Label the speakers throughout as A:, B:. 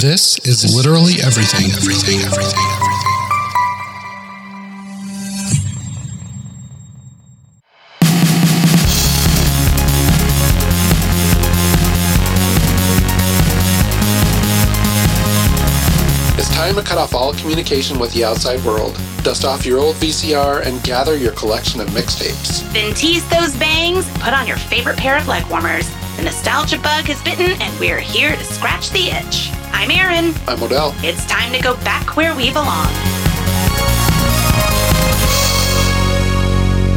A: This is literally everything, everything, everything, everything. It's time to cut off all communication with the outside world, dust off your old VCR, and gather your collection of mixtapes.
B: Then tease those bangs, put on your favorite pair of leg warmers. The nostalgia bug has bitten, and we're here to scratch the itch. I'm Erin.
A: I'm Odell.
B: It's time to go back where we belong.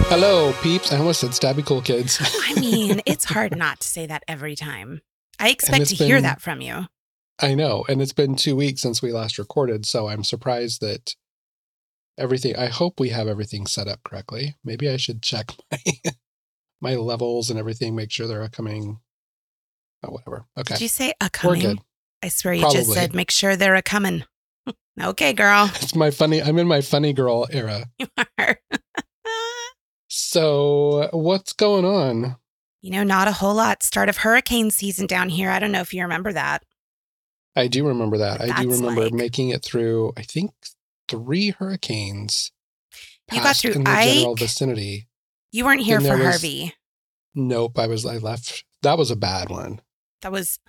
A: Hello, peeps. I almost said stabby cool kids.
C: I mean, it's hard not to say that every time. I expect to hear that from you.
A: I know, and it's been two weeks since we last recorded, so I'm surprised that everything. I hope we have everything set up correctly. Maybe I should check my my levels and everything, make sure they're coming. Oh, whatever. Okay,
C: Did you say a
A: we're
C: coming?
A: good.
C: I swear you just said make sure they're a coming. okay, girl.
A: It's my funny. I'm in my funny girl era.
C: You are.
A: So what's going on?
C: you know, not a whole lot. Start of hurricane season down here. I don't know if you remember that.
A: I do remember that. I do remember
C: like-
A: making it through. I think three hurricanes.
C: You got through
A: in the general vicinity.
C: You weren't here
A: And
C: for
A: was-
C: Harvey.
A: Nope, I was. I left. That was a bad one.
C: That was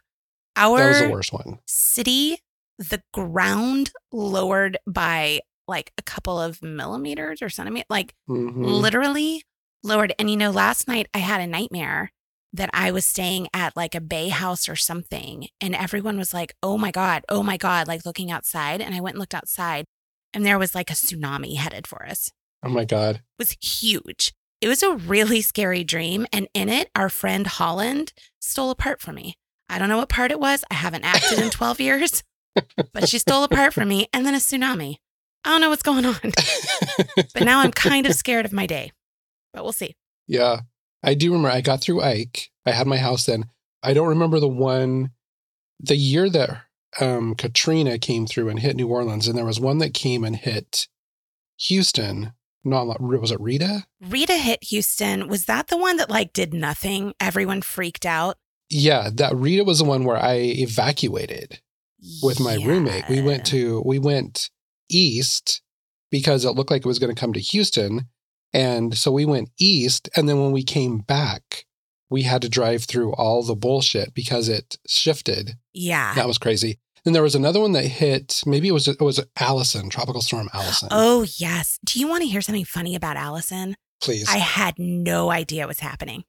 A: That was the
C: our
A: worst one.
C: city. The ground lowered by like a couple of millimeters or centimeters. Like
A: Mhm.
C: literally lowered. And you know, last night I had a nightmare that I was staying at like a bay house or something. And everyone was like, oh my God, oh my God, like looking outside. And I went and looked outside and there was like a tsunami headed for us.
A: Oh my god.
C: It was huge. It was a really scary dream. And in it, our friend Holland stole a part from me. I don't know what part it was. I haven't acted in 12 years, but she stole a part from me and then a tsunami. I don't know what's going on, but now I'm kind of scared of my day. But we'll see.
A: yeah, I do remember. I got through Ike. I had my house then. I don't remember the one, the year that um, Katrina came through and hit New Orleans, and there was one that came and hit Houston. Not was it Rita?
C: Rita hit Houston. Was that the one that like did nothing? Everyone freaked out.
A: Yeah, that Rita was the one where I evacuated with my roommate. We went to we went east because it looked like it was going to come to Houston, and so we went east. And then when we came back, we had to drive through all the bullshit because it shifted.
C: Yeah.
A: That was crazy. Then there was another one that hit. Maybe it was it was Allison, Tropical Storm Allison.
C: Oh, yes. Do you want to hear something funny about Allison?
A: please,
C: I had no idea what's happening.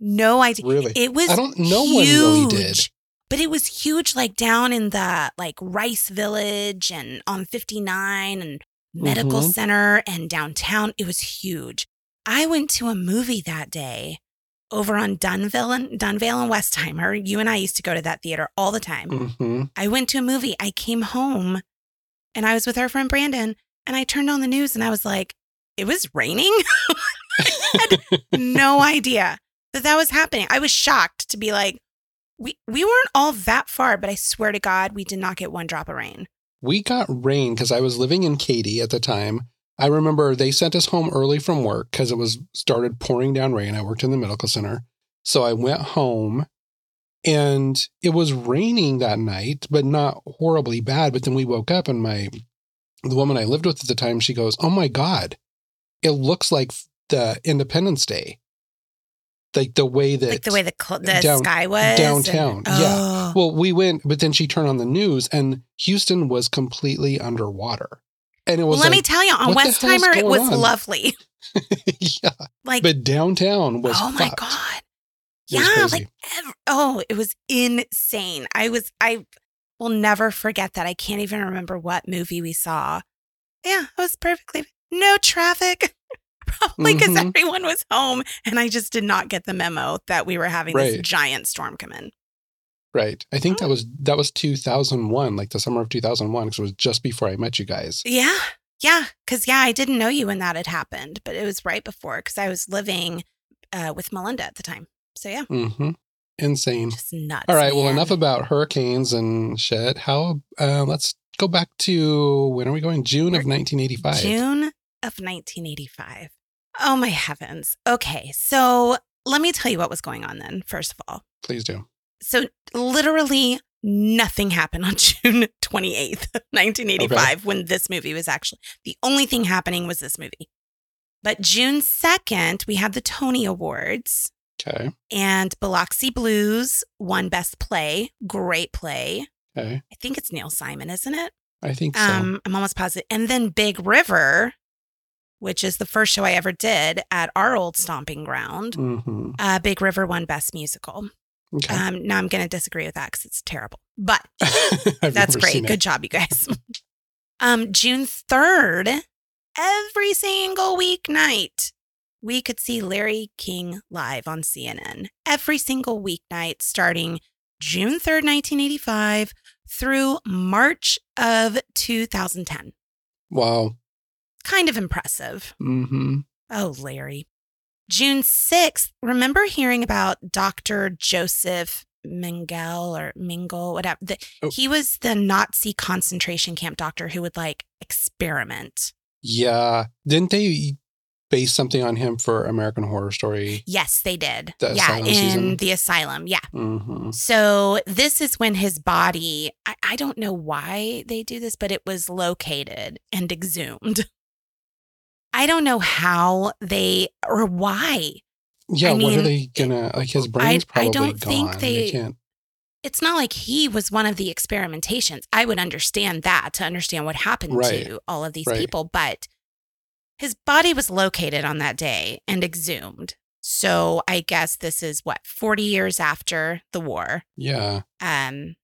C: No idea.
A: really.
C: It was
A: I don't. No one really did.
C: But it was huge, like down in the like Rice Village and on 59 and Medical
A: Mhm.
C: Center and downtown. It was huge. I went to a movie that day over on Dunville and Dunvale and Westheimer. You and I used to go to that theater all the time.
A: hmm
C: I went to a movie. I came home and I was with our friend Brandon and I turned on the news and I was like, it was raining. no idea that that was happening. I was shocked to be like, we, we weren't all that far, but I swear to God, we did not get one drop of rain.
A: we got rain because I was living in Katy at the time. I remember they sent us home early from work because it was started pouring down rain. I worked in the medical center. So I went home and it was raining that night, but not horribly bad. But then we woke up and my the woman I lived with at the time, she goes, Oh my God, it looks like the Independence Day. Like the way that
C: like the way the, cl- the
A: down-
C: sky was. and-
A: downtown, yeah.
C: Oh.
A: well, we went, but then she turned on the news and Houston was completely underwater. And it was
C: Let me tell you, on
A: what the hell's
C: Westheimer, it was
A: on?
C: lovely.
A: yeah,
C: Like,
A: but downtown was
C: oh my
A: fucked.
C: God. Yeah, like ev- oh, it was insane. I was I will never forget that. I can't even remember what movie we saw. Yeah, it was perfectly no traffic. Probably because
A: Mhm.
C: everyone was home and I just did not get the memo that we were having this giant storm come in.
A: right. I think
C: Oh.
A: that was that was 2001, like the summer of 2001, because it was just before I met you guys.
C: Yeah. Yeah. Cause yeah, I didn't know you when that had happened, but it was right before because I was living uh, with Melinda at the time. So yeah,
A: Mm-hmm. Insane.
C: just nuts.
A: All right. Well, enough about hurricanes and shit. How? Uh, let's go back to when are we going? June of 1985.
C: June of 1985. Oh my heavens. Okay. So let me tell you what was going on then, first of all.
A: Please do.
C: So, literally Nothing happened on June 28th, 1985, when this movie was actually the only thing happening was this movie. But June 2nd, we have the Tony Awards,
A: Okay.
C: and Biloxi Blues won Best Play. Great play.
A: Okay.
C: I think it's Neil Simon, isn't it?
A: I think so.
C: Um, I'm almost positive. And then Big River, which is the first show I ever did at our old stomping ground.
A: hmm
C: Uh, Big River won Best Musical.
A: Okay.
C: Um, now I'm going to disagree with that because it's terrible, but that's great. Good job, you guys. um, June 3rd, every single weeknight, we could see Larry King live on CNN. Every single weeknight starting June 3rd, 1985 through March of 2010.
A: Wow.
C: Kind of impressive.
A: hmm
C: Oh, Larry. June 6th, remember hearing about Dr. Joseph Mengele or Mingle, whatever. The,
A: Oh.
C: He was the Nazi concentration camp doctor who would like experiment.
A: Yeah. Didn't they base something on him for American Horror Story?
C: Yes, they did.
A: The
C: yeah, in
A: season?
C: the asylum. Yeah.
A: hmm
C: So this is when his body, I, I don't know why they do this, but it was located and exhumed. I don't know how they or why.
A: Yeah.
C: I
A: what are they gonna like? His brain's
C: I
A: probably I
C: don't
A: gone.
C: think they-
A: can't.
C: It's not like he was one of the experimentations. I would understand that to understand what happened
A: Right.
C: to all of these
A: Right.
C: people, but his body was located on that day and exhumed. So I guess this is what 40 years after the war.
A: Yeah.
C: Um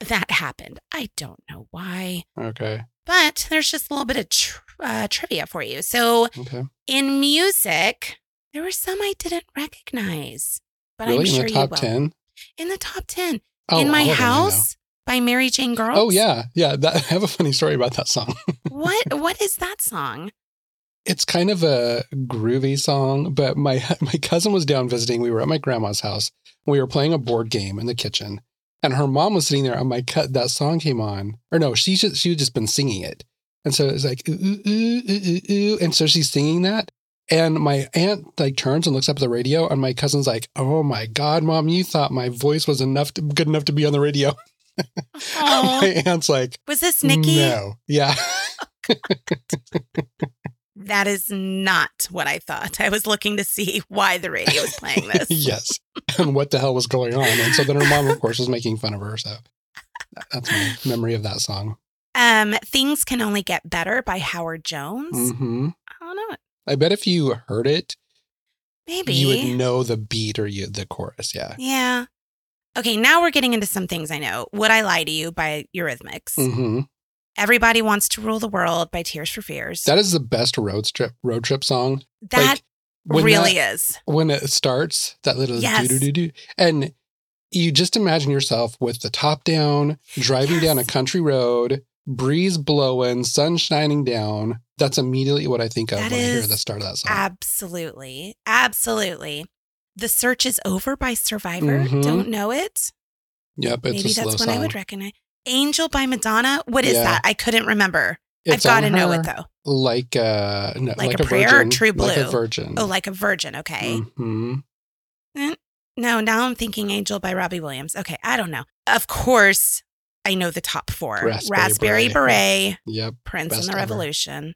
C: that happened. I don't know why.
A: Okay.
C: But there's just a little bit of tr- uh, trivia for you. So
A: Okay.
C: in music, there were some I didn't recognize, but
A: really?
C: I'm sure
A: in the top
C: you will.
A: ten?
C: In the top 10.
A: Oh,
C: in my
A: all of know.
C: house by Mary Jane Girls.
A: Oh yeah, yeah. That, I have a funny story about that song.
C: what what is that song?
A: it's kind of a groovy song, but my my cousin was down visiting. We were at my grandma's house. We were playing a board game in the kitchen, and her mom was sitting there. And my cut that song came on, or no, she just she had just been singing it, and so it was like ooh ooh ooh ooh and so she's singing that. And my aunt like turns and looks up at the radio, and my cousin's like, "Oh my god, mom, you thought my voice was enough to, good enough to be on the radio?"
C: Oh,
A: my aunt's like,
C: was this Nikki?
A: No, yeah,
C: That is not what I thought. I was looking to see why the radio was playing this.
A: yes. And what the hell was going on? And so then her mom, of course, was making fun of her. So that's my memory of that song.
C: Um, Things Can Only Get Better by Howard Jones.
A: hmm
C: I don't know.
A: I bet if you heard it,
C: Maybe.
A: you would know the beat or you, the chorus. Yeah.
C: Yeah. Okay, now we're getting into some things I know. Would I Lie to You by Eurythmics.
A: hmm
C: Everybody Wants to Rule the World by Tears for Fears.
A: That is the best road trip road trip song.
C: that
A: like, when
C: really
A: that-
C: is.
A: when it starts, that little
C: Yes.
A: doo doo doo doo, and you just imagine yourself with the top down, driving down a country road, breeze blowing, sun shining down. That's immediately what I think of
C: That
A: when I hear the start of that song.
C: Absolutely. Absolutely. The Search is Over by Survivor.
A: Mhm.
C: Don't know it.
A: Yep,
C: Maybe that's one. I would recognize. Angel by Madonna. What is
A: Yeah.
C: that? I couldn't remember.
A: It's
C: I've got to know it though.
A: Like a no,
C: Like
A: like,
C: a
A: a,
C: prayer or
A: virgin.
C: True
A: Like a
C: Blue?
A: virgin.
C: Oh, like a virgin. Okay.
A: hmm
C: No, now I'm thinking Angel by Robbie Williams. Okay. I don't know. Of course, I know the top four
A: Raspberry
C: Raspberry
A: Beret.
C: Beret,
A: Yep.
C: Prince and the
A: ever.
C: Revolution.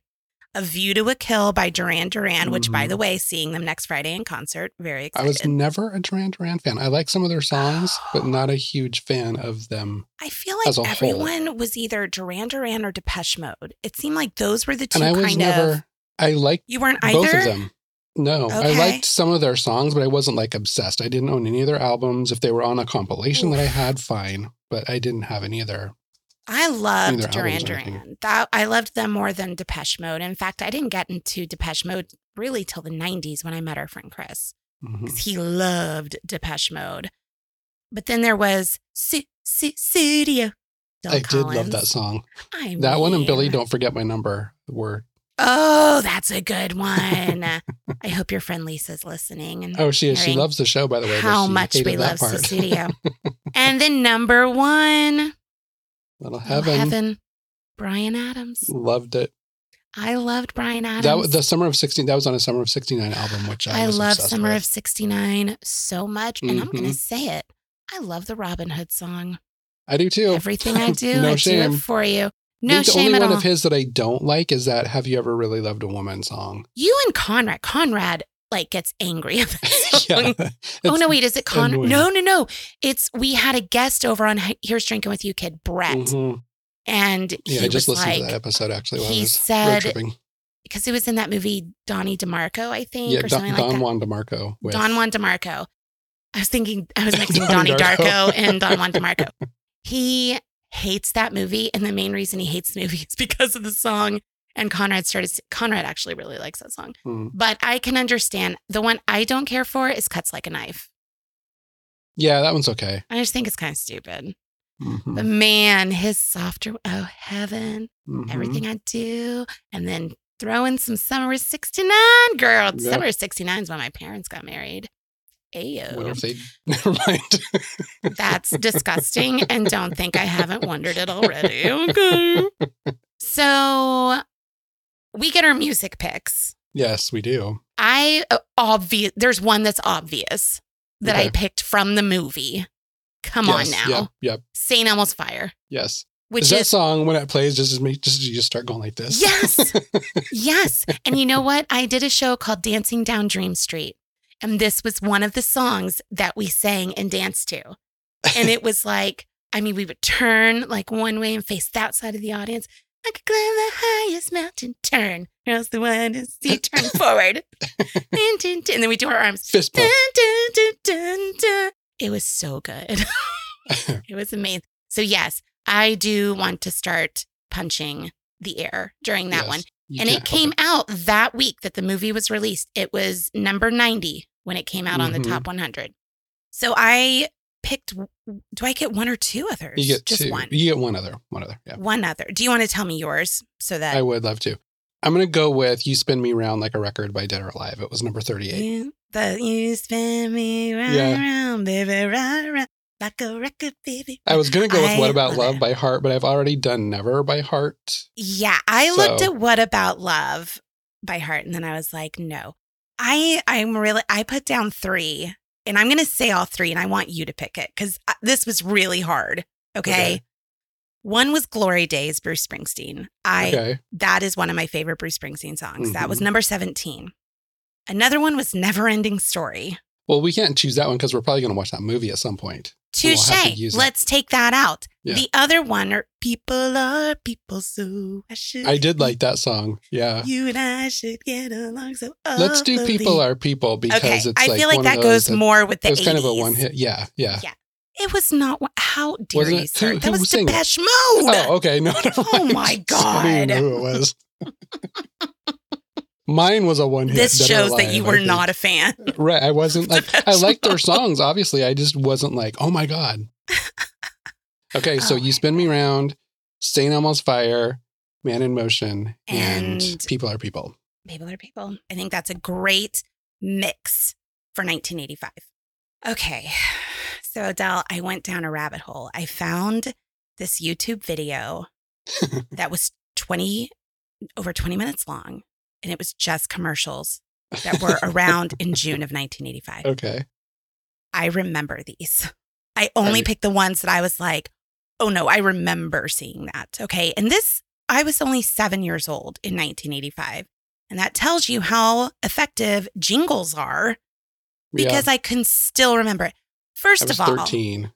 C: A View to a Kill by Duran Duran, which, by
A: Mhm.
C: the way, seeing them next Friday in concert, very excited.
A: I was never a Duran Duran fan. I like some of their songs, but not a huge fan of them.
C: I feel like
A: a whole.
C: everyone was either Duran Duran or Depeche Mode. It seemed like those were the two
A: and I was
C: kind
A: never
C: of.
A: I liked
C: You weren't either.
A: both of them. No, I liked some of their songs, but I wasn't like obsessed. I didn't own any of their albums. If they were on a compilation that I had, fine. But I didn't have any of their.
C: I loved Duran
A: albums or anything.
C: Duran. That I loved them more than Depeche Mode. In fact, I didn't get into Depeche Mode really till the '90s when I met our friend Chris.
A: Mhm.
C: 'cause He loved Depeche Mode. But then there was Su- Su- Studio. Bill
A: I did love that song.
C: I
A: That one and Billy,
C: mean-
A: don't forget my number. Were
C: Oh, that's a good one. I hope your friend Lisa's listening. And
A: oh she is. She loves the show by the way.
C: how much we love
A: part.
C: Studio. and then number one,
A: Little
C: Little
A: Heaven.
C: Heaven, Bryan Adams.
A: Loved it.
C: I loved Bryan Adams.
A: That the summer of sixteen. That was on a summer of sixty nine album, which I,
C: I love Summer
A: with.
C: of 69 so much. And I'm going to
A: mm-hmm.
C: say it. I love the Robin Hood song.
A: I do too.
C: Everything I do,
A: No
C: I
A: shame.
C: do it for you. No
A: the
C: shame
A: only
C: at
A: one
C: all.
A: of his that I don't like is that "Have You Ever Really Loved a Woman" song.
C: you and Conrad. Conrad like gets angry song.
A: yeah,
C: Oh no, wait, is it
A: annoying.
C: No, no, no. It's we had a guest over on Here's Drinking with You, kid Brett,
A: mhm.
C: and
A: Yeah,
C: he
A: I just
C: was
A: listened
C: like
A: to that episode actually while I
C: he
A: was road
C: said-
A: tripping.
C: because he was in that movie Donnie DeMarco, I think,
A: Yeah,
C: or
A: Don,
C: something like
A: Don
C: that.
A: Juan DeMarco. With,
C: Don Juan DeMarco. I was thinking I was mixing
A: Donnie
C: Donnie Darko.
A: Darko.
C: and Don Juan DeMarco. He hates that movie, and the main reason he hates the movie is because of the song. And Conrad started. Conrad actually really likes that song,
A: Hmm.
C: but I can understand the one I don't care for is "Cuts Like a Knife."
A: Yeah, that one's okay.
C: I just think it's kind of stupid.
A: Mhm,
C: But man, his softer, oh heaven,
A: mhm.
C: everything I do, and then throw in some Summer of '69, girl.
A: Yep.
C: Summer of '69 is when my parents got married. Ayo.
A: What if they? Never mind.
C: That's disgusting. and don't think I haven't wondered it already. Okay. So we get our music picks.
A: yes, we do.
C: I uh, obvious there's one that's obvious that I picked from the movie. Come
A: yes,
C: on now.
A: Yep. Yep.
C: St. Elmo's Fire.
A: Yes.
C: Which
A: is
C: is,
A: that song when it plays? Just me, just you just start going like this.
C: Yes. yes. And you know what? I did a show called Dancing Down Dream Street. And this was one of the songs that we sang and danced to. And it was like, I mean, we would turn like one way and face that side of the audience. I could climb the highest mountain, turn. Or the one to see, turn forward. Dun, dun, dun. And then we do our arms.
A: Fist
C: dun. It was so good. it was amazing. So, yes, I do want to start punching the air during that
A: Yes,
C: one. And it came out that week that the movie was released. It was number 90 when it came out on the
A: Mhm.
C: top 100. So I picked, do I get one or two others?
A: You get
C: Just
A: two.
C: one.
A: You get one other. One other. Yeah.
C: One other. Do you want to tell me yours so that
A: I would love to. I'm gonna go with "You Spin Me Round Like a Record" by Dead or Alive. It was number 38.
C: you, the, you spin me round,
A: Yeah.
C: round, baby, round, round, like a record, baby.
A: I was gonna go with
C: I
A: "What About
C: love
A: Love"
C: it.
A: by Heart, but I've already done "Never" by Heart.
C: Yeah, I looked at What About Love by heart and then I was like, no. I I'm really I put down 3 and I'm going to say all 3 and I want you to pick it cuz this was really hard. Okay?
A: Okay.
C: One was Glory Days Bruce Springsteen. I
A: Okay.
C: that is one of my favorite Bruce Springsteen songs. That was
A: Mhm.
C: number 17. Another one was Never Ending Story.
A: Well, we can't choose that one because we're probably gonna watch that movie at some point. So we'll
C: Touche.
A: have it.
C: Let's take that out.
A: Yeah.
C: The other one are People Are People So I should
A: I did like that song. Yeah.
C: You and I should get along so
A: Let's do "People Are People" because
C: Okay,
A: it's
C: I
A: like
C: feel like that goes
A: those
C: more with the
A: It was kind of a one hit. Yeah. Yeah.
C: Yeah. It was not. How dare
A: Wasn't
C: you, sir?
A: Who-
C: that
A: who
C: was? Depeche Mode.
A: Oh, okay. No,
C: Oh my
A: I even
C: God.
A: know who it was. Mine was a one hit.
C: this shows that you were not a fan.
A: right. I wasn't like I liked their songs. Obviously, I just wasn't like, oh my god. Okay, so
C: Oh
A: you spin me round, St. Elmo's Fire, Man in Motion, and,
C: And-
A: People Are People.
C: People are people. I think that's a great mix for 1985. Okay. So, Adele, I went down a rabbit hole. I found this YouTube video that was 20, over 20 minutes long, and it was just commercials that were around in June of 1985.
A: Okay.
C: I remember these. I only
A: Right.
C: picked the ones that I was like, oh no, I remember seeing that. Okay. And this, I was only seven years old in 1985. And that tells you how effective jingles are because I can still remember it. First
A: I was
C: of all,
A: 13.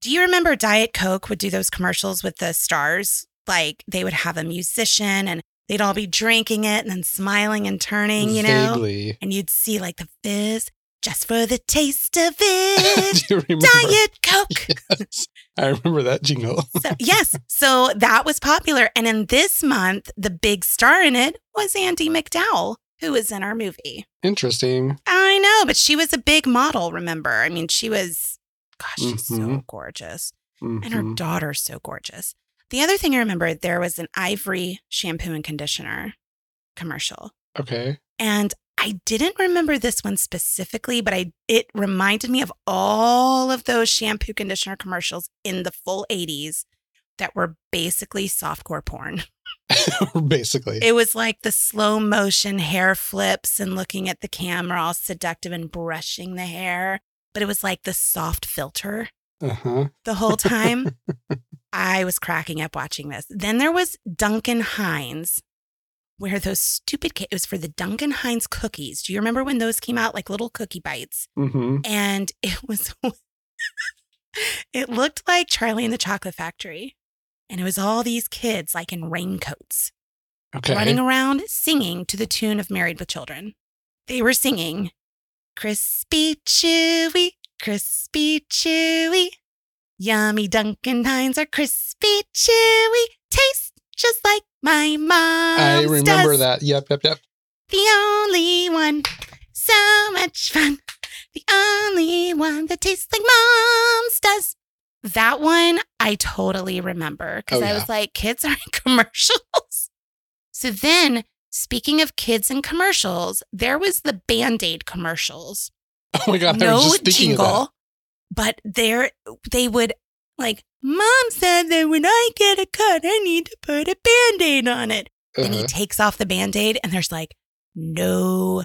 C: do you remember Diet Coke would do those commercials with the stars? Like they would have a musician and they'd all be drinking it and then smiling and turning, you know?
A: Vaguely.
C: And you'd see like the fizz just for the taste of it.
A: Do you remember?
C: Diet Coke.
A: Yes. I remember that jingle.
C: So, yes. So that was popular. And in this month, the big star in it was Andie MacDowell, who was in our movie.
A: Interesting.
C: I know, but she was a big model, remember? I mean, she was, gosh, she's so
A: Mhm.
C: gorgeous. And her
A: Mhm.
C: daughter's so gorgeous. The other thing I remember, there was an Ivory shampoo and conditioner commercial.
A: Okay.
C: And I didn't remember this one specifically, but I it reminded me of all of those shampoo conditioner commercials in the full 80s that were basically softcore porn.
A: Basically.
C: It was like the slow motion hair flips and looking at the camera all seductive and brushing the hair, but it was like the soft filter
A: Uh huh.
C: the whole time. I was cracking up watching this. Then there was Duncan Hines, where those stupid kids, it was for the Duncan Hines cookies. Do you remember when those came out like little cookie bites?
A: Mm-hmm.
C: And it was, it looked like Charlie and the Chocolate Factory. And it was all these kids like in raincoats
A: Okay.
C: running around singing to the tune of Married with Children. They were singing, Crispy Chewy, Crispy Chewy. Yummy Duncan Hines are crispy chewy. Taste just like my mom.
A: I remember that. Yep, yep, yep.
C: The only one. So much fun. The only one that tastes like mom's does. That one I totally remember because
A: Oh,
C: I was like, kids are in commercials. So then, speaking of kids and commercials, there was the Band Aid commercials.
A: Oh my god,
C: no
A: was just thinking of that.
C: jingle, but there they would like, Mom said that when I get a cut, I need to put a Band Aid on it. Then he
A: Uh-huh.
C: takes off the band aid, and there's like no,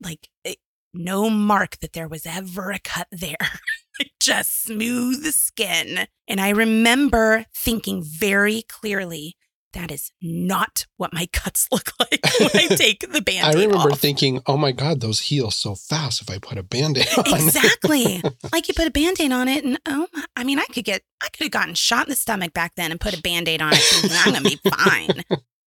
C: like, eh, no mark that there was ever a cut there. Like, Just smooth skin. And I remember thinking very clearly, that is not what my cuts look like when I take the band aid.
A: I remember
C: off.
A: thinking, oh my god, those heal so fast if I put a band-aid on.
C: exactly. like you put a band-aid on it and oh my, I mean I could get I could have gotten shot in the stomach back then and put a band-aid on it thinking I'm gonna be fine.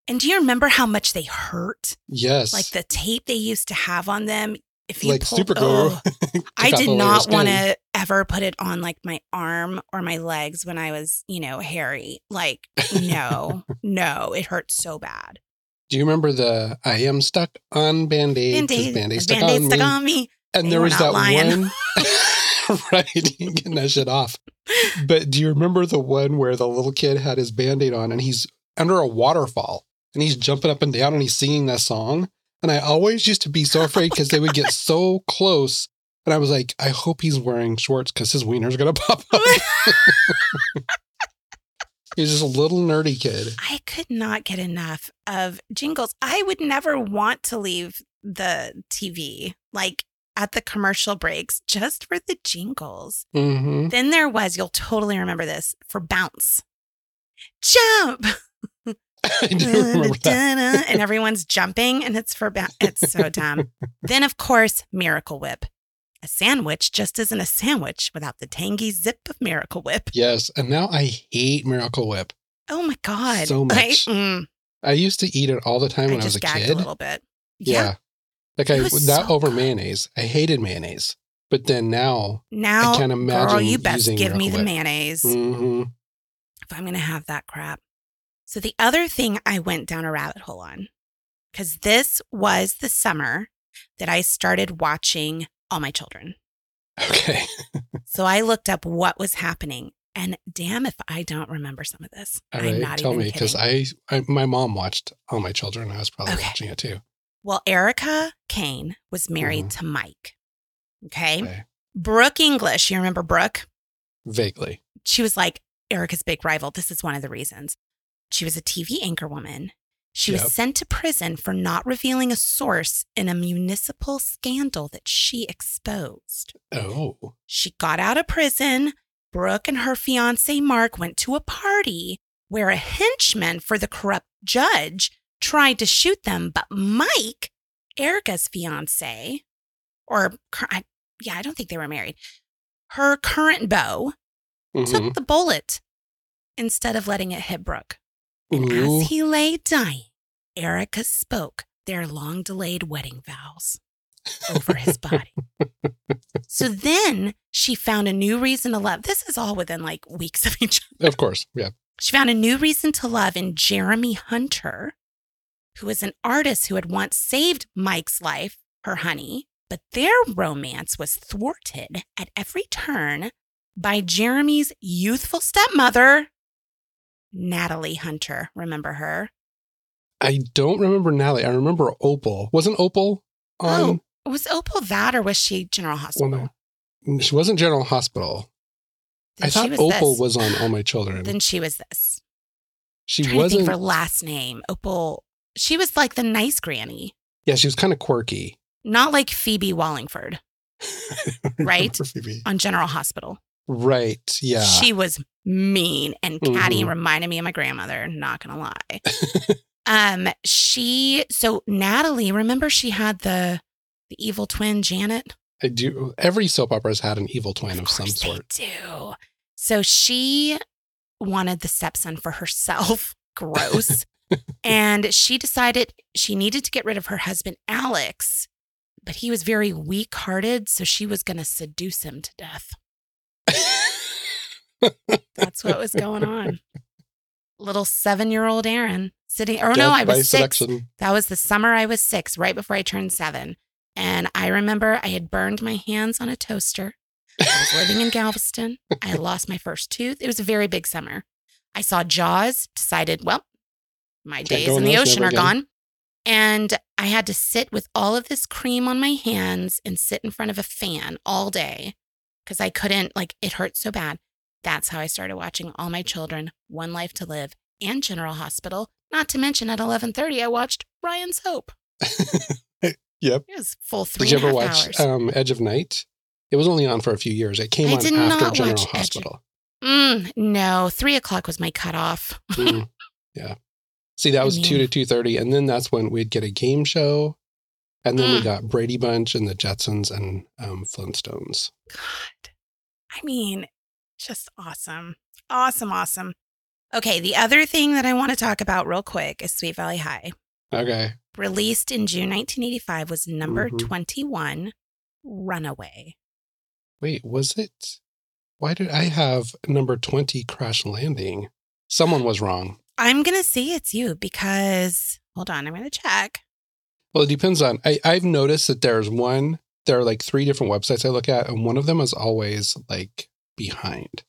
C: And do you remember how much they hurt?
A: yes.
C: Like the tape they used to have on them. If you
A: like
C: pull-
A: super glue.
C: oh, I did
A: the layer of
C: not want to ever put it on like my arm or my legs when I was, you know, hairy. Like, no, no, it hurts so bad.
A: Do you remember the I am stuck on band-aid? 'cause
C: Band-aid,
A: Band-aid stuck, on,
C: stuck
A: me.
C: on me.
A: And
C: They
A: there was that
C: lying.
A: one right, getting that shit off. But do you remember the one where the little kid had his band-aid on and he's under a waterfall and he's jumping up and down and he's singing that song? And I always used to be so afraid because they would get so close. And I was like, I hope he's wearing shorts because his wiener's gonna pop up. He's just a little nerdy kid.
C: I could not get enough of jingles. I would never want to leave the TV like at the commercial breaks just for the jingles.
A: hmm
C: Then there was, you'll totally remember this, for Bounce. Jump!
A: I do remember that.
C: and everyone's jumping and it's for Bounce. It's so dumb. then, of course, Miracle Whip. A sandwich just isn't a sandwich without the tangy zip of Miracle Whip.
A: Yes, and now I hate Miracle Whip.
C: Oh my God.
A: So
C: I,
A: much.
C: mm,
A: I used to eat it all the time
C: I
A: when I, was a kid.
C: a little bit.
A: yeah. Like I that
C: so
A: over
C: good.
A: mayonnaise. I hated mayonnaise. But then now,
C: Now, I
A: can't
C: girl,
A: imagine
C: you best give me the
A: Whip.
C: mayonnaise
A: hmm
C: if I'm going to have that crap. So, the other thing I went down a rabbit hole on, because this was the summer that I started watching All My Children.
A: okay.
C: So, I looked up what was happening. And damn if I don't remember some of this.
A: All
C: I'm
A: right,
C: not
A: tell me because. I, I my mom watched all my children. I was probably
C: Okay.
A: watching it too.
C: Well, Erica Kane was married to Mike. Okay.
A: Mm-hmm. Okay.
C: Brooke English, you remember Brooke?
A: Vaguely.
C: she was like Erica's big rival. This is one of the reasons. She was a TV anchor woman. She
A: Yep.
C: was sent to prison for not revealing a source in a municipal scandal that she exposed.
A: Oh.
C: She got out of prison. Brooke and her fiance Mark went to a party where a henchman for the corrupt judge tried to shoot them, but Mike, Erica's fiance, or I, yeah, I don't think they were married. Her current beau
A: Mhm.
C: took the bullet instead of letting it hit Brooke. And as he lay dying, Erica spoke their long delayed wedding vows over his body. so then she found a new reason to love. This is all within like weeks of each other.
A: Of course. Yeah.
C: She found a new reason to love in Jeremy Hunter, who was an artist who had once saved Mike's life, her honey, but their romance was thwarted at every turn by Jeremy's youthful stepmother, Natalie Hunter. Remember her?
A: I don't remember Natalie. I remember Opal. Wasn't Opal on?
C: Oh, was Opal that or was she General Hospital?
A: well, no. She wasn't General Hospital.
C: Then
A: I thought
C: was
A: Opal
C: this.
A: was on All My Children.
C: Then she was this.
A: she
C: trying to
A: wasn't.
C: think of her last name. Opal. She was like the nice granny,
A: yeah, she was kind of quirky.
C: not like Phoebe Wallingford Right?
A: Phoebe.
C: on General Hospital.
A: Right. Yeah.
C: She was mean, and Caddy
A: Mhm.
C: reminded me of my grandmother. Not gonna lie. um, she so Natalie. Remember, she had the the evil twin Janet.
A: I do. Every soap opera has had an evil twin of, some
C: course
A: sort.
C: They do. So she wanted the stepson for herself. Gross. and she decided she needed to get rid of her husband, Alex, but he was very weak hearted. So she was going to seduce him to death. That's what was going on. Little seven year old Erin sitting, or no, I was six.
A: seduction.
C: That was the summer I was six, right before I turned seven. And I remember I had burned my hands on a toaster. I was living in Galveston. I lost my first tooth. It was a very big summer. I saw Jaws, decided, well, my
A: Can't
C: days in
A: in
C: the ocean are
A: again.
C: gone. And I had to sit with all of this cream on my hands and sit in front of a fan all day because I couldn't, like, it hurt so bad. That's how I started watching All My Children, One Life to Live, and General Hospital. Not to mention at 11:30, I watched Ryan's Hope.
A: Yep.
C: It was full three
A: Did you ever watch um, Edge of Night? It was only on for a few years. It came
C: I
A: on
C: did
A: after
C: not
A: General
C: watch Edge
A: Hospital.
C: Mm, no, three o'clock was my cutoff.
A: Mm, yeah. See, that
C: I
A: was two to two thirty, and then that's when we'd get a game show, and then we
C: Mm.
A: got Brady Bunch and the Jetsons and um, Flintstones.
C: God, I mean, just awesome, awesome, awesome. Okay, the other thing that I want to talk about real quick is Sweet Valley High.
A: Okay.
C: Released in June 1985 was number
A: Mhm.
C: 21, Runaway.
A: Wait, was it? Why did I have number twenty Crash Landing? Someone was wrong.
C: I'm gonna say it's you because hold on, I'm gonna check.
A: Well, it depends on. I, I've noticed that there's one. There are like three different websites I look at, and one of them is always like behind.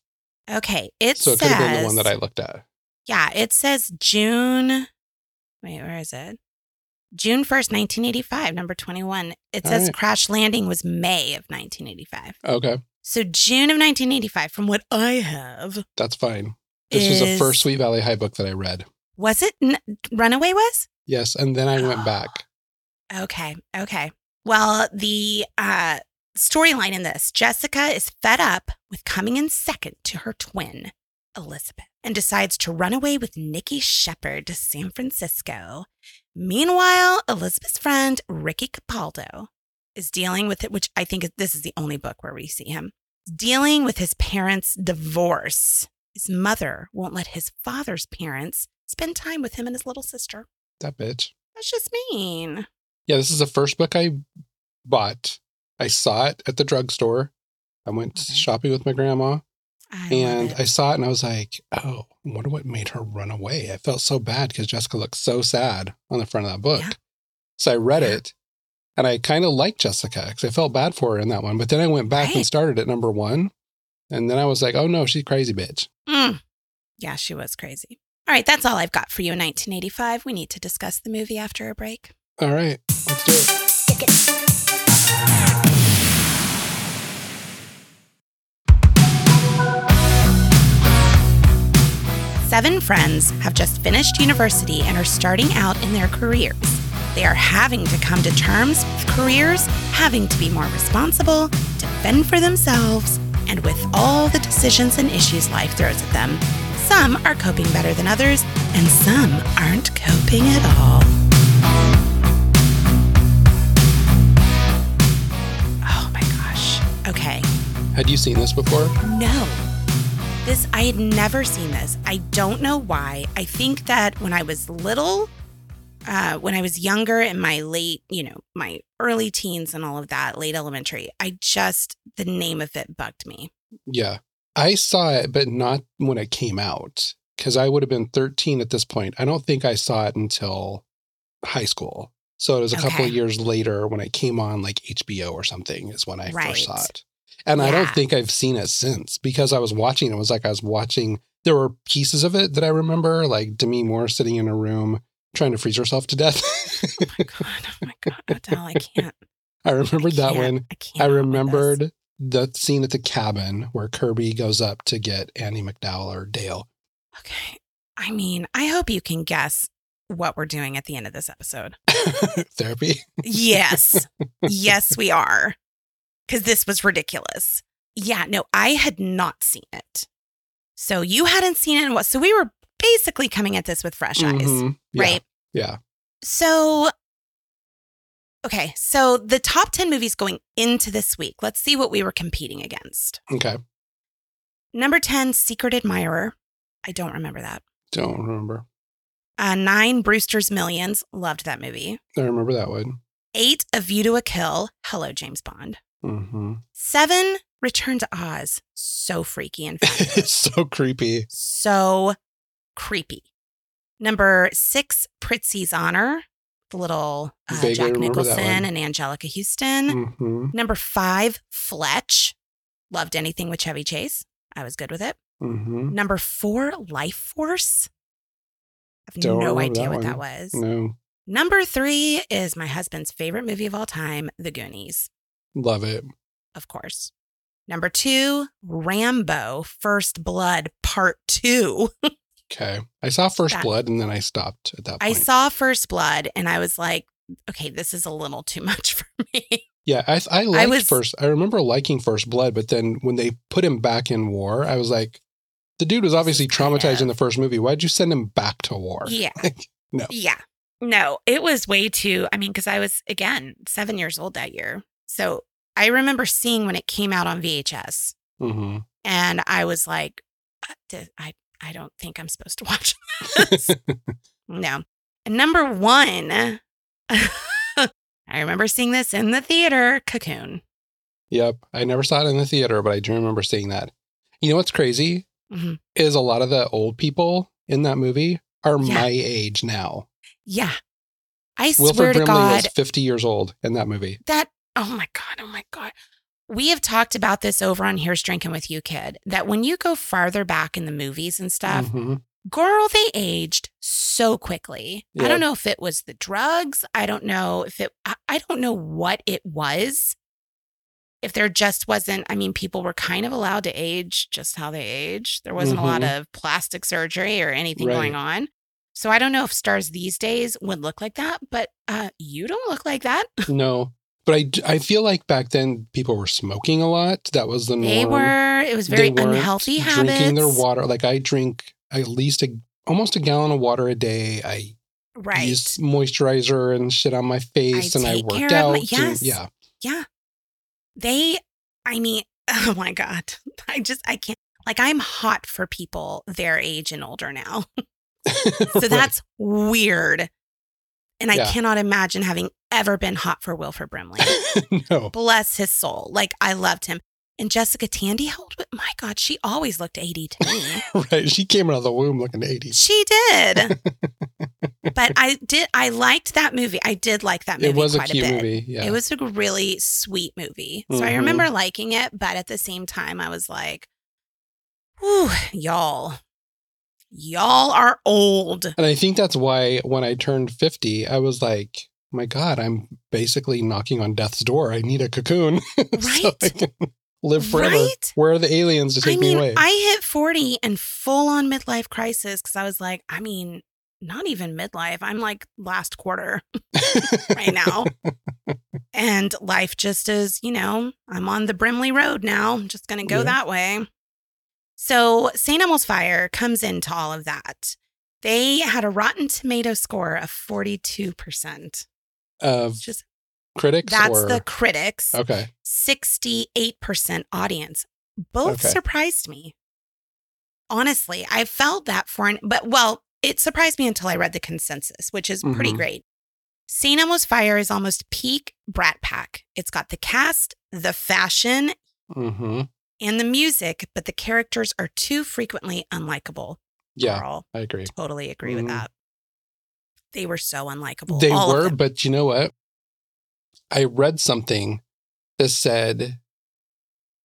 C: Okay, it
A: So it
C: says
A: could have been the one that I looked at.
C: Yeah, it says June. Wait, where is it? June 1st, 1985, number 21. It
A: All
C: says
A: right.
C: Crash Landing was May of 1985.
A: Okay,
C: So June of 1985, from what I have,
A: that's fine. This was the first Sweet Valley High book that I read.
C: was it N- Runaway was?
A: Yes, and then I went back.
C: Okay, okay. Well, the uh, storyline in this Jessica is fed up with coming in second to her twin, Elizabeth, and decides to run away with Nikki Shepard to San Francisco. Meanwhile, Elizabeth's friend, Ricky Capaldo, is dealing with it, which I think is- this is the only book where we see him, dealing with his parents' divorce. His mother won't let his father's parents spend time with him and his little sister.
A: That bitch.
C: That's just mean.
A: Yeah, this is the first book I bought. I saw it at the drugstore. I went
C: Okay.
A: shopping with my grandma
C: I
A: and. I saw it and I was like, oh, I wonder what made her run away. I felt so bad because Jessica looked so sad on the front of that book.
C: Yeah.
A: So I read
C: Yeah.
A: it and I kind of liked Jessica because I felt bad for her in that one. But then I went back
C: Right.
A: and started at number one. And then I was like, oh no, she's crazy bitch.
C: Mm. Yeah, she was crazy. All right, that's all I've got for you in 1985. We need to discuss the movie after a break.
A: All right, let's do it.
C: Seven friends have just finished university and are starting out in their careers. They are having to come to terms with careers having to be more responsible, to fend for themselves, and with all the decisions and issues life throws at them. Some are coping better than others, and some aren't coping at all. Oh my gosh. Okay.
A: Had you seen this before?
C: No. This, I had never seen this. I don't know why. I think that when I was little, uh, when I was younger in my late, you know, my early teens and all of that, late elementary, I just, the name of it bugged me.
A: Yeah. I saw it, but not when it came out because I would have been 13 at this point. I don't think I saw it until high school. So it was a couple of years later when it came on like HBO or something, is when I
C: Right.
A: first saw it. And I don't think I've seen it since because I was watching it. was like I was watching, there were pieces of it that I remember, like Demi Moore sitting in a room trying to freeze herself to death.
C: Oh my God. Oh my God. I can't.
A: I remembered that
C: can't-
A: one.
C: I can't.
A: I remembered the scene at the cabin where Kirby goes up to get Annie McDowell or Dale.
C: Okay. I mean, I hope you can guess what we're doing at the end of this episode.
A: Therapy.
C: Yes. yes, we are. Because this was ridiculous. Yeah, no, I had not seen it. So you hadn't seen it. And what? So we were basically coming at this with fresh eyes,
A: Mhm. Yeah,
C: right?
A: Yeah.
C: So, okay. So the top 10 movies going into this week, let's see what we were competing against.
A: Okay.
C: Number 10, Secret Admirer. I don't remember that.
A: Don't remember.
C: Uh, nine, Brewster's Millions. Loved that movie.
A: I remember that one.
C: Eight, A View to a Kill. Hello, James Bond.
A: Hmm
C: Seven, Return to Oz. So freaky and
A: it's so creepy.
C: so creepy. Number six, Prizzi's Honor. The little uh, Jack Nicholson and Anjelica Huston.
A: hmm
C: Number five, Fletch. Loved anything with Chevy Chase. I was good with it.
A: hmm
C: Number four, Life Force. I have
A: Don't
C: no idea
A: that
C: what that was.
A: No,
C: Number three is my husband's favorite movie of all time, The Goonies,
A: love it.
C: of course. Number two, Rambo, First Blood, Part Two.
A: Okay. I saw First
C: That-
A: Blood and then I stopped at that point.
C: I saw First Blood and I was like, okay, this is a little too much for me.
A: yeah, I, I liked
C: was-
A: First. I remember liking First Blood, but then when they put him back in war, I was like, the dude was obviously traumatized in the first movie. Why'd you send him back to war?
C: Yeah.
A: No.
C: Yeah. No, it was way too. I mean, because I was, again, seven years old that year. So I remember seeing when it came out on VHS
A: hmm
C: and I was like, uh, I, I don't think I'm supposed to watch this. no. And number one, I remember seeing this in the theater, Cocoon.
A: yep. I never saw it in the theater, but I do remember seeing that. You know what's crazy?
C: Mhm.
A: Is a lot of the old people in that movie are
C: Yeah.
A: my age now.
C: Yeah. I
A: Wilford
C: swear to
A: Brimley
C: God,
A: was 50 years old in that movie.
C: that oh my god oh my god. We have talked about this over on here's drinking with you kid that when you go farther back in the movies and stuff
A: Mhm.
C: girl they aged so quickly. I don't know if it was the drugs. I don't know if it I, I don't know what it was. If there just wasn't i mean people were kind of allowed to age just how they age. There wasn't a lot of plastic surgery or anything
A: Right.
C: going on. So i don't know if stars these days would look like that but uh you don't look like that.
A: No, but I, I feel like back then people were smoking a lot. That was the norm.
C: They were. It was very
A: They
C: unhealthy habits.
A: Drinking their water. Like I drink at least a, almost a gallon of water a day. I
C: Right.
A: use moisturizer and shit on my face, and I worked out.
C: my-
A: and-
C: yes.
A: yeah,
C: Yeah. They. I mean, oh my god. I just I can't. Like I'm hot for people their age and older now. So
A: Right.
C: that's weird. And I
A: Yeah.
C: cannot imagine having ever been hot for Wilford Brimley.
A: no.
C: Bless his soul. Like I loved him. And Jessica Tandy, how old? My God, she always looked 80 to me.
A: right. She came out of the womb looking 80.
C: she did. but I did. I liked that movie. I did like that movie
A: It was a cute
C: bit.
A: movie. Yeah.
C: It was a really sweet movie. So I
A: Mhm.
C: remember liking it, but at the same time, I was like, Ooh, y'all, y'all are old.
A: and I think that's why when I turned 50, I was like, my God, I'm basically knocking on death's door. I need a cocoon so I
C: Right?
A: can live forever.
C: Right?
A: Where are the aliens to take
C: I mean,
A: me away?
C: I hit 40 and full on midlife crisis because I was like, I mean, not even midlife. I'm like last quarter right now. and life just is, you know, I'm on the Brimley Road now. I'm just going to go
A: Yeah.
C: that way. So, St. Elmo's Fire comes into all of that. They had a Rotten Tomato score of 42%.
A: of
C: Just
A: critics
C: that's
A: or
C: the critics.
A: okay.
C: 68% audience. Both
A: Okay.
C: surprised me. Honestly, I felt that for an, but well, it surprised me until I read the consensus, which is pretty
A: Mhm.
C: great. St. Elmo's Fire is almost peak Brat Pack. It's got the cast, the fashion,
A: hmm
C: and the music, but the characters are too frequently unlikable.
A: Yeah,
C: Girl,
A: I agree.
C: totally agree with
A: Mhm.
C: that. They were so unlikable.
A: They were, but you know what? I read something that said,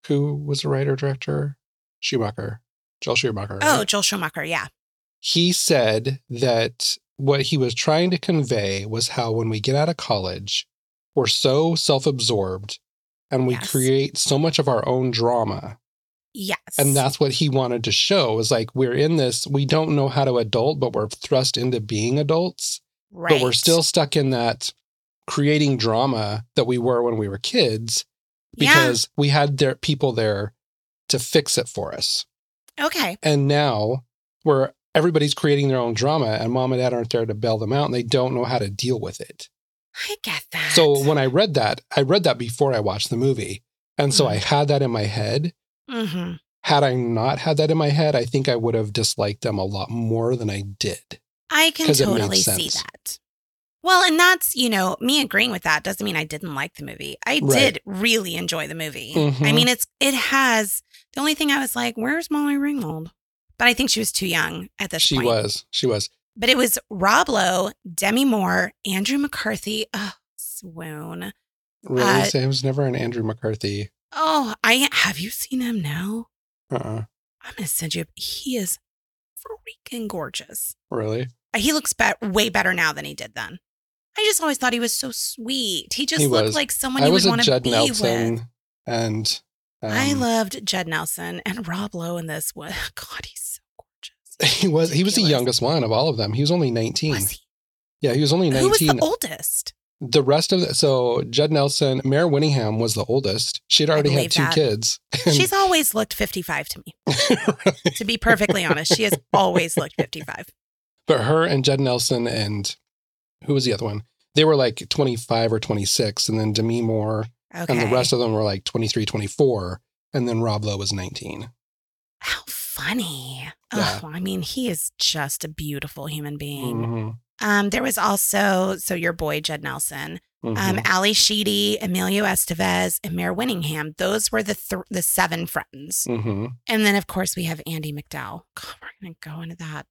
A: who was the writer director? Schumacher, Joel Schumacher.
C: Oh,
A: right?
C: Joel Schumacher. Yeah.
A: he said that what he was trying to convey was how when we get out of college, we're so self absorbed and we
C: Yes.
A: create so much of our own drama.
C: Yes.
A: And that's what he wanted to show is like, we're in this, we don't know how to adult, but we're thrust into being adults.
C: right.
A: but we're still stuck in that creating drama that we were when we were kids because we had their people there to fix it for us.
C: Okay.
A: And now where everybody's creating their own drama and mom and dad aren't there to bail them out and they don't know how to deal with it.
C: I get that.
A: So when I read that, I read that before I watched the movie. And so I had that in my head.
C: hmm
A: Had I not had that in my head, I think I would have disliked them a lot more than I did.
C: I can totally see that. Well, and that's, you know, me agreeing with that doesn't mean I didn't like the movie. I
A: Right.
C: did really enjoy the movie. I
A: Mhm.
C: mean, it's it has the only thing I was like, where's Molly Ringwald? But I think she was too young at this
A: She
C: point.
A: was. She was.
C: But it was Rob Lowe, Demi Moore, Andrew McCarthy. Oh, swoon.
A: Really?
C: Uh,
A: was never an Andrew McCarthy.
C: Oh, I have you seen him now?
A: Uh-uh.
C: I'm gonna send you. He is freaking gorgeous.
A: Really?
C: Uh, He looks be- way better now than he did then. I just always thought he was so sweet. He just
A: He
C: looked
A: was.
C: like someone
A: I
C: you
A: was
C: would want to be
A: Nelson
C: with.
A: and um,
C: I loved Judd Nelson and Rob Lowe in this one. God, he's.
A: he was he was the youngest one of all of them. He was only 19.
C: Was he?
A: Yeah, he was only 19.
C: Who was the oldest?
A: the rest of the so Judd Nelson, Mare Winningham was the oldest. She'd already had two
C: that.
A: kids.
C: She's always looked 55 to me. To be perfectly honest, she has always looked 55.
A: but her and Judd Nelson and who was the other one? They were like 25 or 26 and then Demi Moore
C: Okay.
A: and the rest of them were like 23, 24 and then Rob Lowe was 19.
C: How funny.
A: Yeah.
C: Oh, I mean, he is just a beautiful human being.
A: Mhm.
C: Um, there was also, so your boy, Judd Nelson, um,
A: Mhm.
C: Ally Sheedy, Emilio Estevez, and Mare Winningham. Those were the th- the seven friends.
A: Mhm.
C: And then, of course, we have Andie MacDowell. God, we're going to go into that.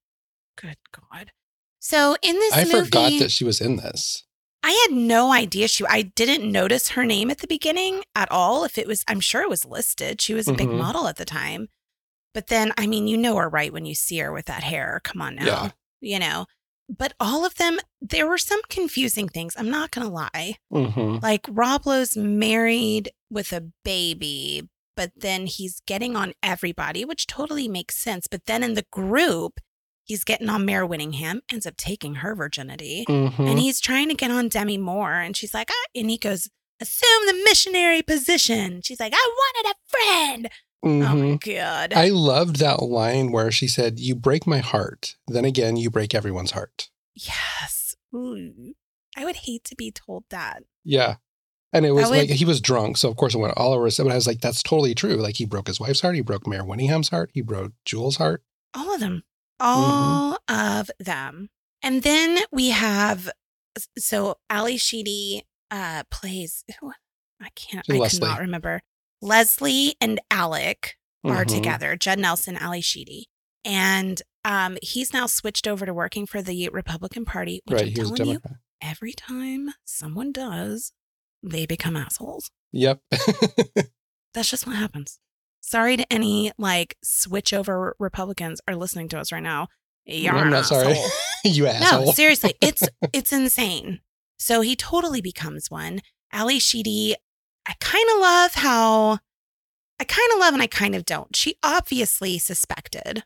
C: Good God. So in this
A: I
C: movie,
A: forgot that she was in this.
C: I had no idea she. I didn't notice her name at the beginning at all. If it was, I'm sure it was listed. She was a big
A: Mhm.
C: model at the time. But then, I mean, you know her right when you see her with that hair. Come on now,
A: Yeah.
C: you know. But all of them, there were some confusing things. I'm not gonna lie.
A: Mhm.
C: Like Rob Lowe's married with a baby, but then he's getting on everybody, which totally makes sense. But then in the group, he's getting on Mare Winningham, ends up taking her virginity.
A: Mhm.
C: And he's trying to get on Demi Moore. And she's like, ah, and he goes, assume the missionary position. She's like, I wanted a friend. Oh my
A: Mhm.
C: God.
A: I loved that line where she said, You break my heart. Then again, you break everyone's heart.
C: yes. Ooh. I would hate to be told that.
A: Yeah. And it was
C: would-
A: like he was drunk. So, of course, it went all over But I was like, That's totally true. Like, he broke his wife's heart. He broke Mare Winningham's heart. He broke Jules' heart.
C: All of them.
A: Mm-hmm.
C: All of them. And then we have, so Ally Sheedy uh, plays, who, I can't, I cannot remember. Leslie and Alec are
A: Mhm.
C: together, Judd Nelson, Ally Sheedy. And um, he's now switched over to working for the Republican Party, which
A: Right.
C: I'm telling you,
A: Democrat.
C: every time someone does, they become assholes.
A: Yep.
C: That's just what happens. Sorry to any like switch over Republicans are listening to us right now. You're
A: I'm not sorry.
C: asshole.
A: you asshole.
C: No, seriously, it's it's insane. So he totally becomes one. Ally Sheedy, I kind of love how I kind of love and I kind of don't. She obviously suspected.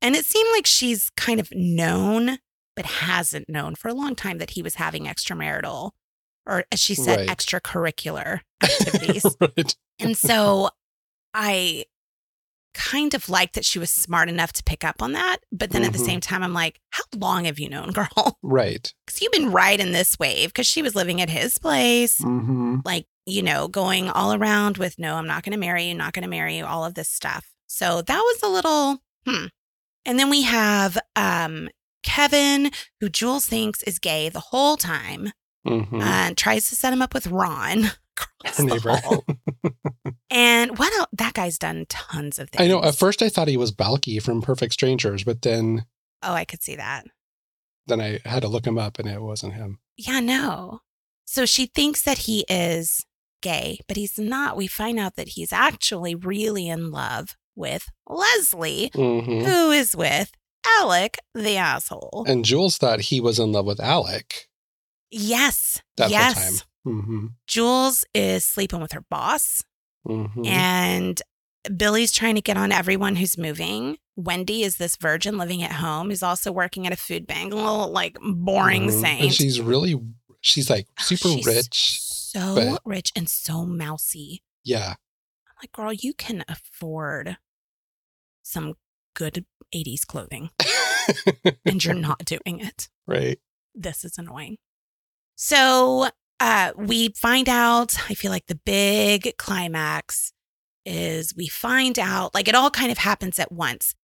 C: And it seemed like she's kind of known, but hasn't known for a long time that he was having extramarital or as she said,
A: Right.
C: extracurricular activities.
A: right.
C: And so I kind of like that she was smart enough to pick up on that. But then at the
A: Mhm.
C: same time, I'm like, how long have you known, girl?
A: Right.
C: Because you've been riding this wave because she was living at his place,
A: Mm-hmm.
C: like, you know, going all around with, no, I'm not going to marry you, not going to marry you, all of this stuff. So that was a little, hmm. And then we have um, Kevin, who Jules thinks is gay the whole time
A: Mm-hmm.
C: and tries to set him up with Ron. Across
A: Her
C: the hall. And what else? That guy's done tons of things.
A: I know. At first, I thought he was Balki from Perfect Strangers, but then
C: Oh, I could see that.
A: then I had to look him up, and it wasn't him.
C: Yeah, no. So she thinks that he is gay, but he's not. We find out that he's actually really in love with Leslie,
A: Mm-hmm.
C: who is with Alec, the asshole.
A: And Jules thought he was in love with Alec
C: yes.
A: that
C: yes.
A: Mm-hmm.
C: Jules is sleeping with her boss,
A: Mm-hmm.
C: and Billy's trying to get on everyone who's moving. Wendy is this virgin living at home who's also working at a food bank, a little like boring
A: Mhm.
C: saint.
A: And she's really, she's like super
C: She's
A: rich.
C: So
A: but-
C: rich and so mousy.
A: Yeah.
C: I'm like, girl, you can afford some good 80s clothing and you're not doing it.
A: right.
C: This is annoying. So uh, we find out, I feel like the big climax is we find out, like it all kind of happens at once.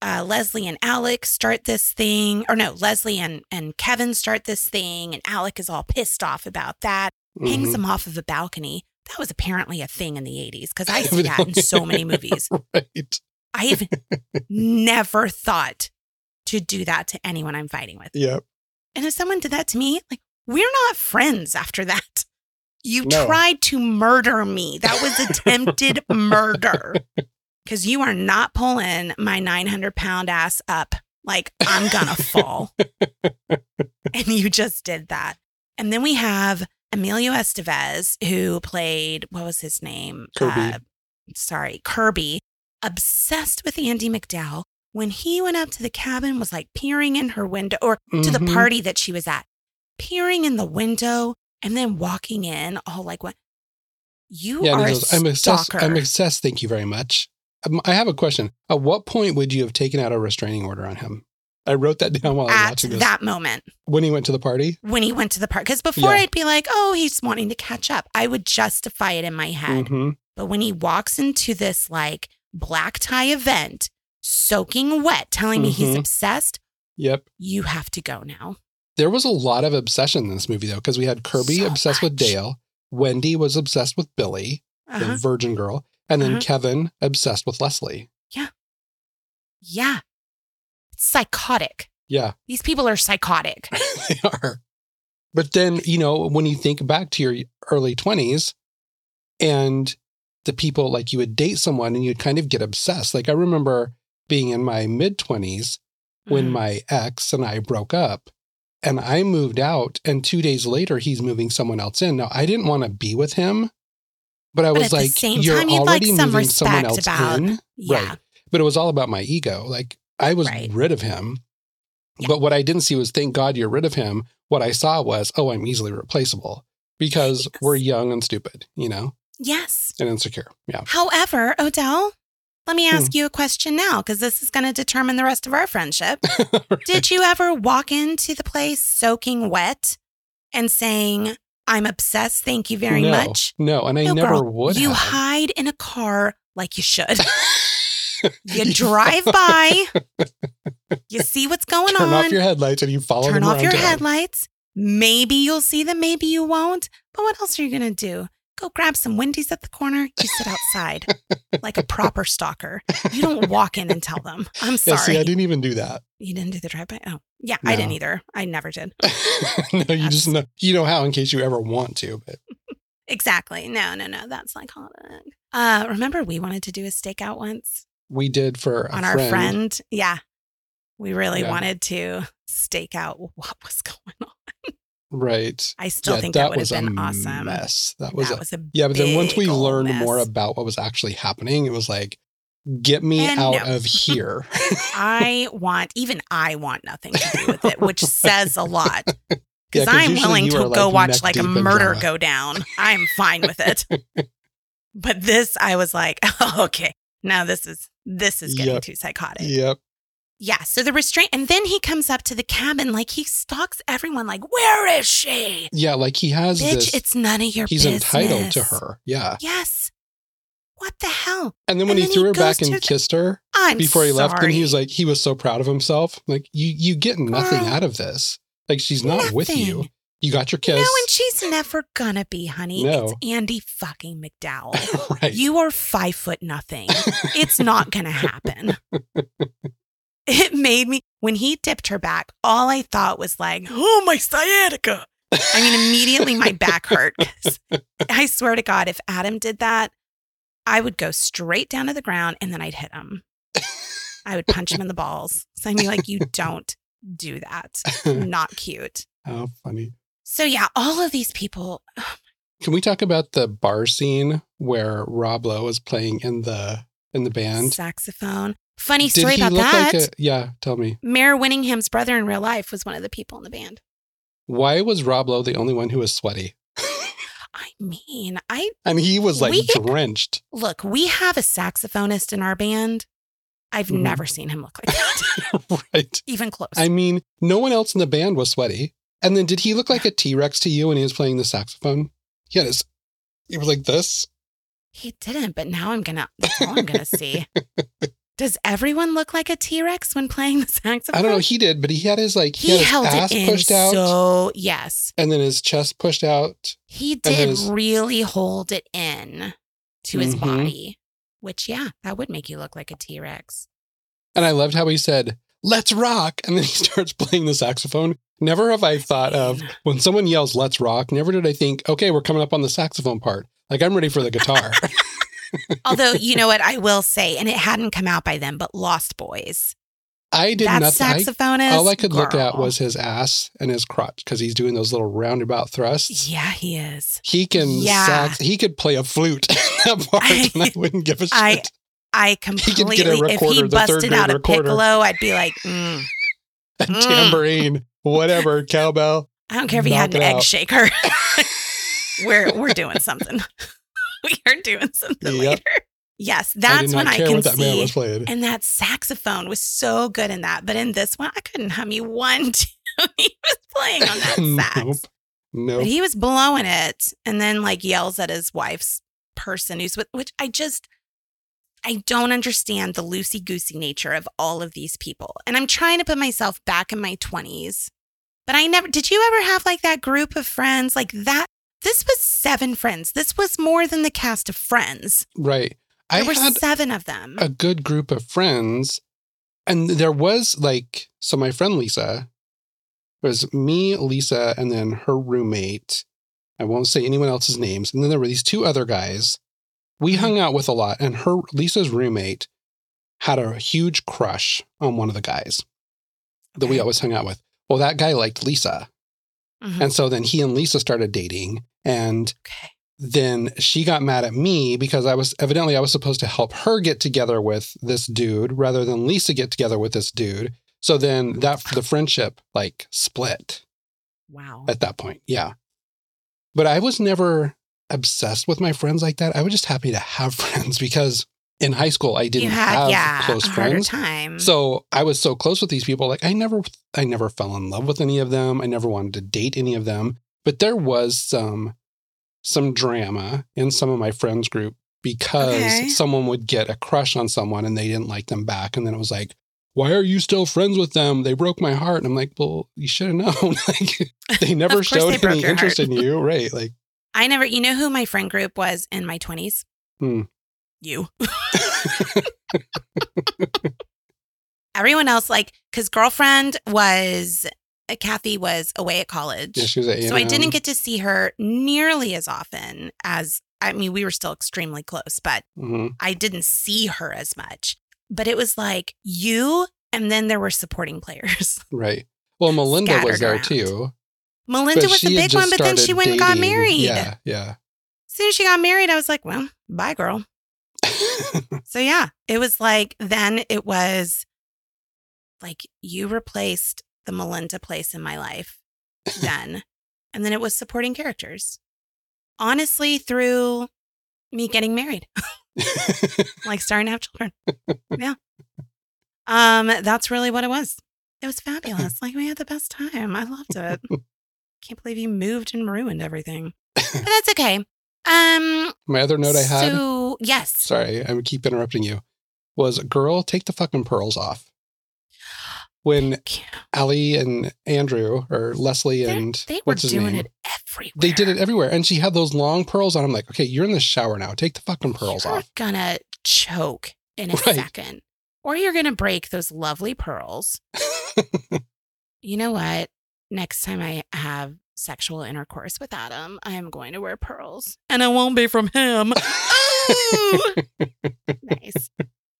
C: Uh, Leslie and Alec start this thing, or no, Leslie and, and Kevin start this thing, and Alec is all pissed off about that, hangs
A: Mhm.
C: him off of a balcony. That was apparently a thing in the 80s because I see that in so many movies.
A: right.
C: I've never thought to do that to anyone I'm fighting with.
A: Yep.
C: And if someone did that to me, like, we're not friends after that. You
A: No.
C: tried to murder me. That was attempted murder. Because you are not pulling my 900 pound ass up. Like, I'm to fall. and you just did that. And then we have Emilio Estevez, who played, what was his name?
A: Kirby.
C: Uh, sorry, Kirby, obsessed with Andie MacDowell. When he went up to the cabin, was like peering in her window or to the
A: Mhm.
C: party that she was at, peering in the window and then walking in, all like, what? You
A: Yeah,
C: are
A: goes, I'm obsessed. I'm obsessed. Thank you very much. Um, I have a question. At what point would you have taken out a restraining order on him? I wrote that down while I was
C: at
A: watching this.
C: that moment
A: when he went to the party.
C: when he went to the party Because before
A: Yeah.
C: I'd be like, oh, he's wanting to catch up. I would justify it in my head.
A: hmm
C: But when he walks into this like black tie event, soaking wet, telling me he's
A: Mhm.
C: obsessed,
A: Yep.
C: you have to go now.
A: There was a lot of obsession in this movie though, because we had Kirby
C: So
A: obsessed with. Dale, Wendy was obsessed with Billy, the
C: Uh-huh.
A: virgin girl, and then
C: Uh-huh.
A: Kevin obsessed with Leslie.
C: Yeah. It's psychotic.
A: Yeah,
C: These people are psychotic.
A: they are. But then, you know, when you think back to your early 20s and the people like you would date someone and you'd kind of get obsessed. Like I remember being in my mid 20s when
C: Mm.
A: my ex and I broke up and I moved out and 2 days later he's moving someone else in. Now I didn't want to be with him, but I
C: But
A: was like you're
C: time, like
A: already
C: some
A: moving someone else
C: about-
A: in.
C: yeah.
A: Right. But it was all about my ego. Like I was
C: Right.
A: rid of him.
C: Yeah.
A: But what I didn't see was thank God you're rid of him. What I saw was, oh, I'm easily replaceable because
C: Yes.
A: we're young and stupid, you know,
C: Yes.
A: and insecure. Yeah.
C: However, Odell, let me
A: Hmm.
C: ask you a question now because this is going to determine the rest of our friendship. Did you ever walk into the place soaking wet and saying, I'm obsessed, thank you very
A: no,
C: much?
A: No, and I
C: no,
A: never
C: girl,
A: would
C: You
A: have.
C: hide in a car like you should. You drive by, you see what's going
A: turn
C: on, Turn
A: off your headlights and you follow
C: turn off your
A: town.
C: headlights. Maybe you'll see them, maybe you won't. But what else are you going to do? Go grab some Wendy's at the corner. You sit outside like a proper stalker. You don't walk in and tell them. I'm
A: Yeah,
C: sorry.
A: see, I didn't even do that.
C: you didn't do the drive by? Oh, yeah, I didn't either. I never did.
A: no, you just know you know how in case you ever want to. But
C: Exactly. No, no, no. That's psychotic. Uh, remember we wanted to do a stakeout once
A: we did for a
C: on our friend? Yeah. We really
A: Yeah.
C: wanted to stake out what was going on.
A: Right?
C: I still
A: yeah,
C: think that, would
A: was
C: have been
A: a
C: awesome.
A: mess. That was
C: that
A: a,
C: was a
A: Yeah, but then once we learned
C: mess.
A: more about what was actually happening, it was like, get me
C: And
A: out
C: no.
A: of here.
C: I want, even I want nothing to do with it, which says a lot.
A: Yeah,
C: I'm willing to
A: are,
C: go
A: like,
C: watch like a murder go down. I'm fine with it. but this, I was like, okay, now this is this is getting
A: Yep.
C: too psychotic.
A: yep.
C: Yeah. So the restraint, and then he comes up to the cabin like he stalks everyone. Like, where is she?
A: Yeah, like he has
C: Bitch,
A: this.
C: it's none of your
A: he's
C: business.
A: entitled to her. Yeah.
C: Yes. What the hell?
A: And then when
C: And
A: he
C: then
A: threw
C: he
A: her back and
C: the-
A: kissed her
C: I'm
A: before he left, then he was like, he was so proud of himself. Like, you you get nothing
C: Girl.
A: out of this. Like she's not with you. You got your kiss.
C: No, and she's never gonna be, honey.
A: No.
C: It's Andie fucking MacDowell.
A: right.
C: You are five foot nothing. It's not to happen. It made me, when he dipped her back, all I thought was like, oh, my sciatica. I mean, immediately my back hurt. I swear to God, if Adam did that, I would go straight down to the ground and then I'd hit him. I would punch him in the balls. So I'd be like, you don't do that. Not cute.
A: How funny.
C: So, yeah, all of these people, oh
A: Can we talk about the bar scene where Rob Lowe was playing in the in the band?
C: saxophone. Funny story about
A: look
C: that.
A: like a yeah, tell me.
C: Mare Winningham's brother in real life was one of the people in the band.
A: Why was Rob Lowe the only one who was sweaty?
C: I mean, I
A: And he was like
C: We-
A: drenched.
C: look, we have a saxophonist in our band. I've
A: Mhm.
C: never seen him look like that,
A: right.
C: even close.
A: I mean, no one else in the band was sweaty. And then did he look like a T Rex to you when he was playing the saxophone? He had his, he was like this.
C: he didn't, but now I'm gonna. That's all I'm gonna see. Does everyone look like a T Rex when playing the saxophone?
A: I don't know. He did, but he had his like, he,
C: He held
A: his ass
C: it in
A: pushed out
C: so yes,
A: and then his chest pushed out.
C: he did
A: his-
C: really hold it in to his
A: Mhm.
C: body. Which yeah, that would make you look like a T Rex.
A: And I loved how he said, let's rock. And then he starts playing the saxophone. Never have I thought of when someone yells, let's rock, never did I think, okay, we're coming up on the saxophone part. Like I'm ready for the guitar.
C: Although you know what I will say, and it hadn't come out by then, but Lost Boys.
A: I did
C: that
A: nothing. I-
C: saxophonist.
A: all I could look at was his ass and his crotch because he's doing those little roundabout thrusts.
C: Yeah, he is.
A: He can
C: Yeah.
A: sax. He could play a flute in that part,
C: I-
A: and I wouldn't give a shit.
C: I- I
A: could get a
C: completely. if he busted out a
A: recorder.
C: piccolo, I'd be like, mm.
A: a
C: Mm.
A: tambourine, whatever, cowbell.
C: I don't care if he had an egg
A: out.
C: shaker. we're we're doing something. Doing something
A: Yep.
C: later. Yes, that's
A: not
C: when I can
A: that
C: see. And that saxophone was so good in that. But in this one, I couldn't hum you one tune he was playing on that sax.
A: nope. Nope.
C: But he was blowing it and then like yells at his wife's person who's with, which I just, I don't understand the loosey goosey nature of all of these people. And I'm trying to put myself back in my 20s. But I never, did you ever have like that group of friends like that? This was seven friends. This was more than the cast of Friends.
A: right.
C: There
A: I
C: were
A: had
C: seven of them.
A: a good group of friends, and there was like so. My friend Lisa was me, Lisa, and then her roommate. I won't say anyone else's names. And then there were these two other guys. We
C: Mm-hmm.
A: hung out with a lot, and her Lisa's roommate had a huge crush on one of the guys that we always hung out with. Well, that guy liked Lisa.
C: Mhm.
A: And so then he and Lisa started dating. And
C: okay.
A: then she got mad at me because I was evidently I was supposed to help her get together with this dude rather than Lisa get together with this dude. So then that the friendship like split
C: Wow.
A: at that point. Yeah. But I was never obsessed with my friends like that. I was just happy to have friends because in high school I didn't
C: had,
A: have
C: yeah,
A: close friends.
C: time.
A: So I was so close with these people. Like I never, I never fell in love with any of them. I never wanted to date any of them. But there was some, some drama in some of my friends group because
C: Okay.
A: someone would get a crush on someone and they didn't like them back, and then it was like, why are you still friends with them? They broke my heart. And I'm like, well, you should have known. like they never
C: course they
A: showed any interest in you, right? Like,
C: I never, you know who my friend group was in my 20s?
A: Hmm.
C: You. Everyone else, like, because girlfriend was, Kathy was away at college.
A: yeah, she was at
C: so I didn't get to see her nearly as often as, I mean, we were still extremely close, but
A: Mhm.
C: I didn't see her as much. But it was like you, and then there were supporting players.
A: right. Well, Melinda was there
C: around.
A: too.
C: Melinda was the big one, but then she went and got married.
A: Yeah, yeah.
C: As soon as she got married, I was like, well, bye, girl. So yeah, it was like then it was like you replaced the Melinda place in my life then. and then it was supporting characters. Honestly, through me getting married, like starting to have children. yeah. Um, that's really what it was. It was fabulous. Like we had the best time. I loved it. Can't believe you moved and ruined everything. But that's okay. Um
A: My other note I had,
C: So yes.
A: sorry, I keep interrupting you, was girl, take the fucking pearls off. When Ally and Andrew or Leslie and
C: They were
A: what's his
C: doing
A: name?
C: it everywhere.
A: They did it everywhere. And she had those long pearls on. I'm like, okay, you're in the shower now. Take the fucking pearls off.
C: You're
A: off.
C: gonna choke in a
A: Right.
C: second, or you're gonna break those lovely pearls. You know what? Next time I have sexual intercourse with Adam, I am going to wear pearls, and it won't be from him. Nice.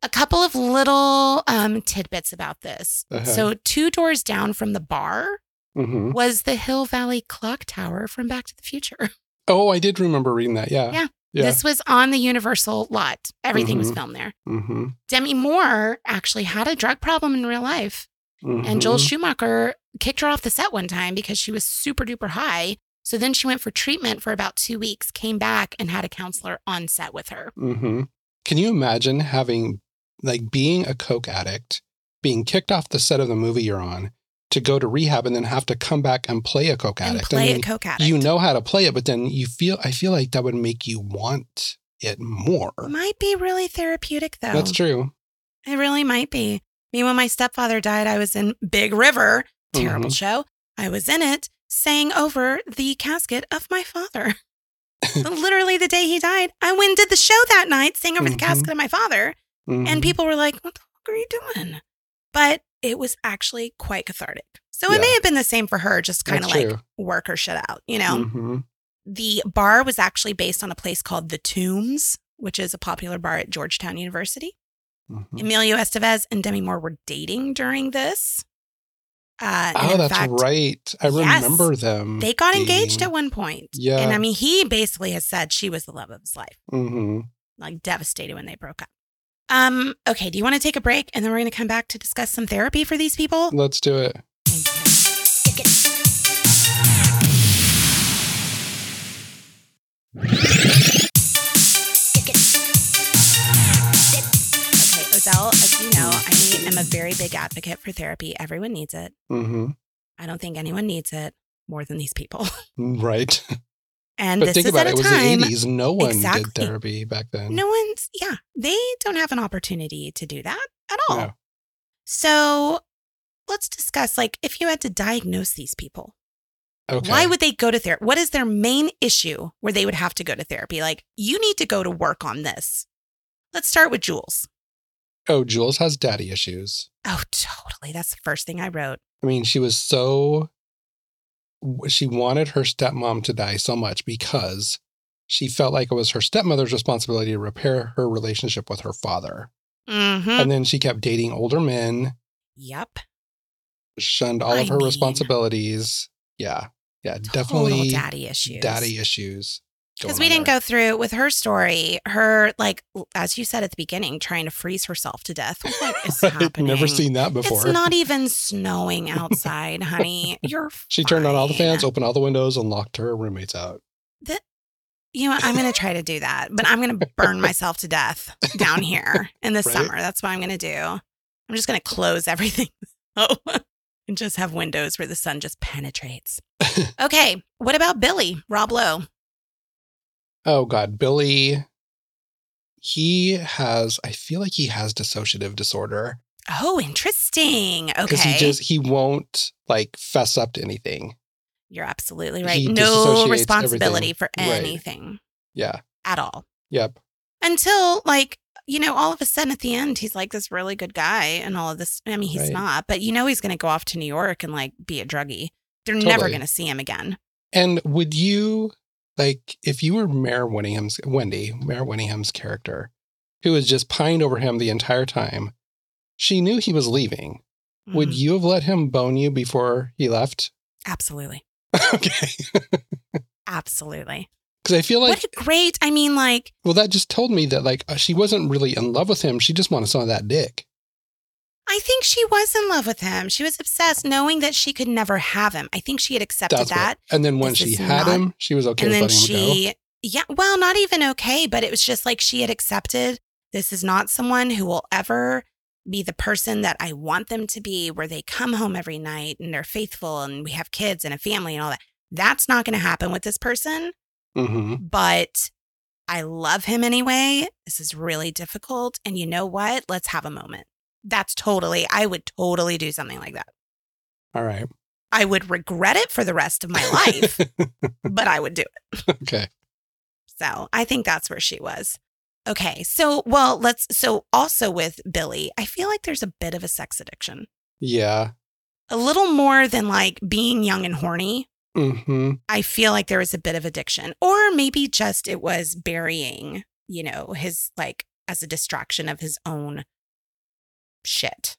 C: A couple of little um, tidbits about this.
A: Uh-huh.
C: So, two doors down from the bar
A: hmm
C: was the Hill Valley Clock Tower from Back to the Future.
A: Oh, I did remember reading that. Yeah.
C: Yeah.
A: Yeah.
C: This was on the Universal lot. Everything was
A: Mhm.
C: filmed there.
A: hmm
C: Demi Moore actually had a drug problem in real life.
A: Mm-hmm.
C: And Joel Schumacher kicked her off the set one time because she was super duper high. So then she went for treatment for about two weeks, came back and had a counselor on set with her.
A: hmm Can you imagine having, like, being a Coke addict, being kicked off the set of the movie you're on to go to rehab and then have to come back and play a Coke
C: And
A: addict?
C: play
A: I
C: a
A: mean,
C: coke addict.
A: you know how to play it, but then you feel, I feel like that would make you want it more.
C: Might be really therapeutic though.
A: That's true.
C: It really might be. I mean, when my stepfather died, I was in Big River, terrible
A: Mhm.
C: show. I was in it, sang over the casket of my father. Literally the day he died, I went and did the show that night, sang over the
A: Mhm.
C: casket of my father. And
A: Mhm.
C: people were like, what the fuck are you doing? But it was actually quite cathartic. So it may have been the same for her, just kind of like
A: true.
C: work her shit out, you know?
A: Mhm.
C: The bar was actually based on a place called The Tombs, which is a popular bar at Georgetown University.
A: Mhm.
C: Emilio Estevez and Demi Moore were dating during this. Uh,
A: Oh, that's
C: fact,
A: right. I
C: yes,
A: remember them.
C: They got engaged at one point.
A: Yeah.
C: And I mean, he basically has said she was the love of his life.
A: hmm
C: Like devastated when they broke up. Um, okay, do you want to take a break and then we're gonna come back to discuss some therapy for these people?
A: Let's do it.
C: Okay, Odell, as you know, I am a very big advocate for therapy. Everyone needs it.
A: Mm-hmm.
C: I don't think anyone needs it more than these people.
A: Right.
C: And
A: but
C: this
A: think
C: is
A: about
C: at
A: it.
C: a
A: It was
C: time
A: the 80s. No one
C: Exactly.
A: did therapy back then.
C: no one's yeah, they don't have an opportunity to do that at all.
A: No.
C: So let's discuss like if you had to diagnose these people,
A: Okay.
C: why would they go to therapy? What is their main issue where they would have to go to therapy? Like, you need to go to work on this. Let's start with Jules.
A: oh, Jules has daddy issues.
C: Oh, totally. That's the first thing I wrote.
A: I mean, she was so. She wanted her stepmom to die so much because she felt like it was her stepmother's responsibility to repair her relationship with her father.
C: Mm-hmm.
A: And then she kept dating older men,
C: Yep.
A: shunned all
C: I
A: of her
C: mean-
A: responsibilities. Yeah. Yeah. Definitely
C: daddy issues.
A: daddy issues.
C: Because we didn't
A: there.
C: go through with her story, her, like, as you said at the beginning, trying to freeze herself to death. What is
A: Right,
C: happening?
A: Never seen that before.
C: It's not even snowing outside, honey. You're
A: she turned on all the fans, opened all the windows, and locked her roommates out.
C: You know, what? I'm going to try to do that, but I'm going to burn myself to death down here in the
A: Right.
C: summer. That's what I'm going to do. I'm just going to close everything and just have windows where the sun just penetrates. okay. What about Billy, Rob Lowe?
A: Oh God, Billy. He has. I feel like he has dissociative disorder
C: Oh, interesting. Okay.
A: because he just he won't like fess up to anything.
C: You're absolutely right.
A: he
C: No responsibility
A: everything.
C: for
A: Right.
C: anything
A: Yeah.
C: at all.
A: Yep.
C: Until, like, you know, all of a sudden at the end, he's like this really good guy and all of this. I mean, he's
A: Right.
C: not, but you know, he's going to go off to New York and like be a druggie. They're never going to see him again.
A: And would you like if you were Mare Winningham's Wendy, Mare Winningham's character, who was just pined over him the entire time? She knew he was leaving. Would
C: Mhm.
A: you have let him bone you before he left?
C: Absolutely.
A: okay.
C: Absolutely.
A: Because I feel like
C: what a great, I mean, like,
A: Well, that just told me that like uh, she wasn't really in love with him. She just wanted some of that dick.
C: I think she was in love with him. She was obsessed, knowing that she could never have him. I think she had accepted
A: That's
C: that.
A: what. And then when she had
C: not-
A: him, she was okay
C: and
A: with
C: then
A: letting him go.
C: she yeah well not even okay but it was just like she had accepted this is not someone who will ever be the person that i want them to be where they come home every night and they're faithful and we have kids and a family and all that that's not going to happen with this person
A: hmm
C: but i love him anyway this is really difficult and you know what let's have a moment that's totally i would totally do something like that
A: All right.
C: i would regret it for the rest of my life but i would do it
A: okay.
C: So I think that's where she was. Okay. So, well, let's, so also with Billy, I feel like there's a bit of a sex addiction,
A: Yeah.
C: a little more than like being young and horny.
A: hmm
C: I feel like there was a bit of addiction, or maybe just it was burying, you know, his like as a distraction of his own shit,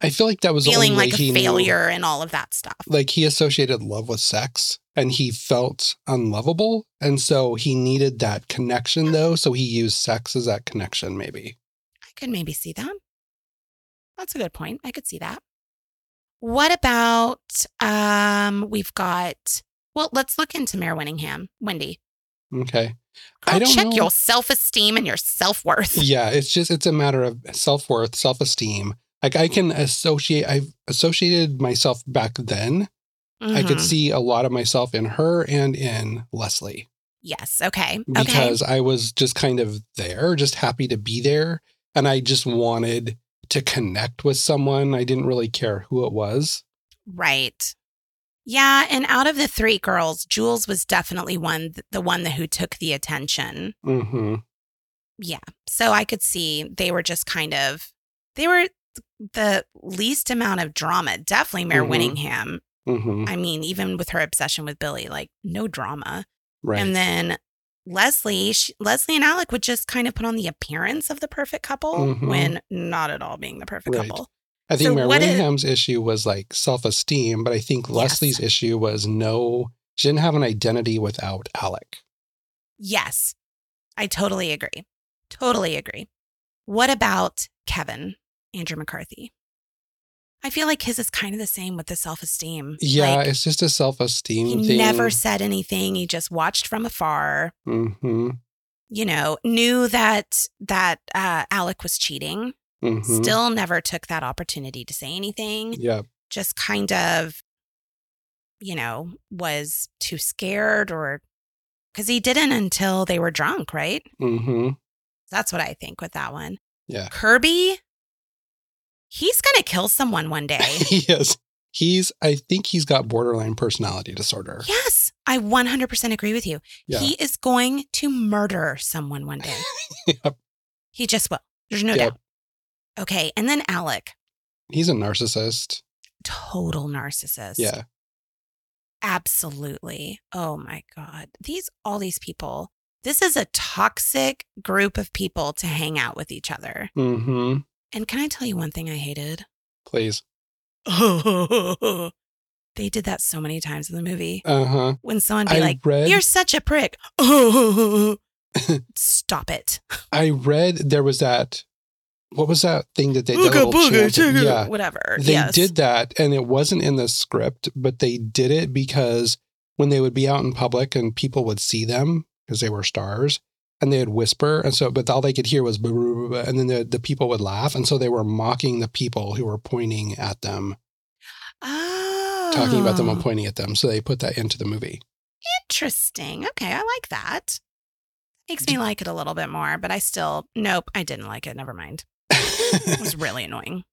A: I feel like that was
C: feeling like a
A: knew-
C: failure and all of that stuff.
A: like he associated love with sex, and he felt unlovable, and so he needed that connection, though. So he used sex as that connection, maybe.
C: I could maybe see that. That's a good point. I could see that. What about um we've got Well, let's look into Mare Winningham. Wendy,
A: Okay. I don't
C: check
A: know.
C: your self esteem and your self worth.
A: Yeah, it's just it's a matter of self worth, self esteem. Like I can associate. I've associated myself back then. I could
C: Mhm.
A: see a lot of myself in her and in Leslie
C: Yes. Okay. Okay.
A: because I was just kind of there, just happy to be there, and I just wanted to connect with someone. I didn't really care who it was.
C: Right. Yeah, and out of the three girls, Jules was definitely one the one who took the attention.
A: hmm
C: Yeah. So I could see they were just kind of they were the least amount of drama. Definitely Mare
A: Mhm.
C: Winningham.
A: hmm
C: I mean, even with her obsession with Billy, like no drama.
A: Right.
C: And then Leslie, she, Leslie and Alec would just kind of put on the appearance of the perfect couple
A: Mhm.
C: when not at all being the perfect
A: Right.
C: couple.
A: I think
C: so
A: Mary
C: what is-
A: issue was like self esteem, but I think
C: Yes.
A: Leslie's issue was no, she didn't have an identity without Alec.
C: Yes, I totally agree. Totally agree. What about Kevin, Andrew McCarthy? I feel like his is kind of the same with the self esteem.
A: Yeah,
C: Like,
A: it's just a self esteem
C: he
A: thing.
C: never said anything. He just watched from afar.
A: hmm
C: You know, knew that that uh, Alec was cheating.
A: Hmm
C: Still never took that opportunity to say anything.
A: Yeah.
C: Just kind of, you know, was too scared or because he didn't until they were drunk, right?
A: hmm
C: That's what I think with that one.
A: Yeah.
C: Kirby, he's going to kill someone one day.
A: he is. He's, I think he's got borderline personality disorder.
C: yes, I 100% agree with you.
A: Yeah.
C: He is going to murder someone one day.
A: Yep.
C: He just will. There's no
A: Yep.
C: doubt. Okay. And then Alec,
A: He's a narcissist.
C: total narcissist.
A: Yeah.
C: Absolutely. Oh my God. These, all these people, this is a toxic group of people to hang out with each other.
A: hmm
C: And can I tell you one thing I hated?
A: Please.
C: they did that so many times in the movie.
A: Uh huh.
C: When someone be
A: I
C: like,
A: read.
C: "You're such a prick," stop it.
A: I read there was that. What was that thing that they did? a little chanting? Yeah.
C: whatever.
A: They
C: yes.
A: did that, and it wasn't in the script, but they did it because when they would be out in public and people would see them because they were stars, and they would whisper, and so but all they could hear was, "Blah, blah, blah, blah," and then the, the people would laugh, and so they were mocking the people who were pointing at them,
C: Oh,
A: talking about them and pointing at them. So they put that into the movie.
C: Interesting. Okay, I like that. Makes me like it a little bit more, but I still nope. I didn't like it. Never mind. It was really annoying.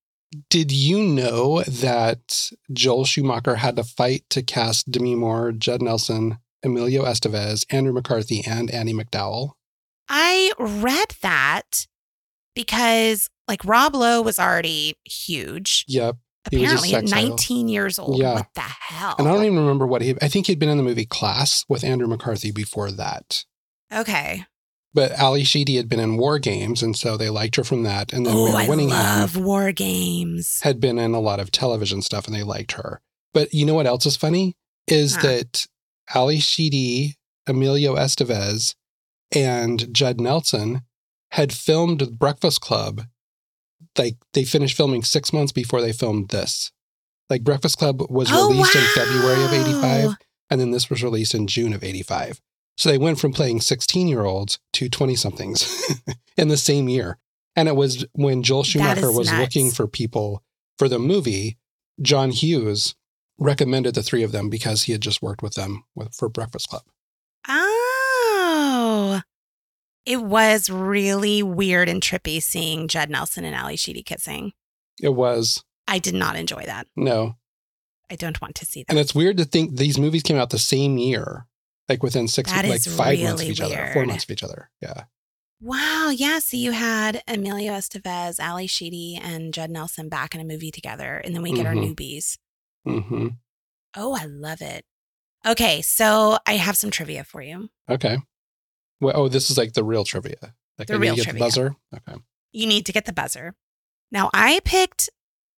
A: Did you know that Joel Schumacher had to fight to cast Demi Moore, Judd Nelson, Emilio Estevez, Andrew McCarthy, and Annie MacDowell?
C: I read that because like Rob Lowe was already huge.
A: Yep. He was a
C: Apparently at
A: sex idol.
C: 19 years old.
A: Yeah.
C: What the hell?
A: And I don't even remember what he, I think he'd been in the movie Class with Andrew McCarthy before that.
C: Okay.
A: But Ally Sheedy had been in War Games, and so they liked her from that. And then
C: Oh,
A: Mary
C: I
A: Winningham
C: love war games.
A: had been in a lot of television stuff, and they liked her. But you know what else is funny? Is
C: Huh.
A: that Ally Sheedy, Emilio Estevez, and Judd Nelson had filmed Breakfast Club. Like they finished filming six months before they filmed this. Like Breakfast Club was
C: Oh,
A: released in February of 85, and then this was released in June of 85. So they went from playing 16 year olds to 20 somethings in the same year. And it was when Joel Schumacher was
C: nuts.
A: looking for people for the movie, John Hughes recommended the three of them because he had just worked with them with, for Breakfast Club.
C: Oh. It was really weird and trippy seeing Judd Nelson and Ally Sheedy kissing.
A: It was,
C: I did not enjoy that.
A: no.
C: I don't want to see that.
A: And it's weird to think these movies came out the same year, like within six,
C: That
A: like five months of
C: really
A: each other, four months of each other. Yeah.
C: Wow. Yeah. So you had Emilio Estevez, Ally Sheedy, and Judd Nelson back in a movie together. And then we get our
A: Mhm.
C: newbies.
A: hmm
C: Oh, I love it. Okay. So I have some trivia for you.
A: Okay. Well, oh, this is like the real trivia. Like
C: The
A: I need
C: real
A: to get
C: trivia.
A: the buzzer. Okay.
C: You need to get the buzzer. Now, I picked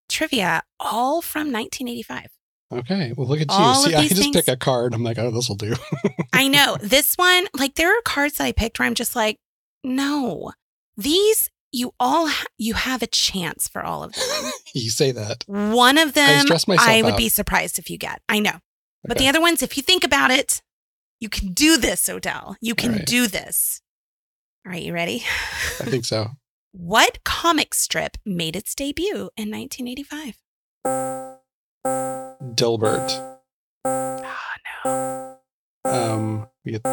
C: trivia all from 1985.
A: Okay. Well, look at you.
C: All of
A: See, I just
C: things-
A: pick a card. I'm like, oh, this will do.
C: I know this one, like, there are cards that I picked where I'm just like, no, these, you all, ha- you have a chance for all of them.
A: you say that.
C: One of them,
A: myself
C: I would
A: out.
C: be surprised if you get. I know. But
A: Okay.
C: the other ones, if you think about it, you can do this, Odell. You can
A: right.
C: do this. All right, you ready?
A: I think so.
C: What comic strip made its debut in 1985?
A: Dilbert.
C: Oh, no.
A: Um, we had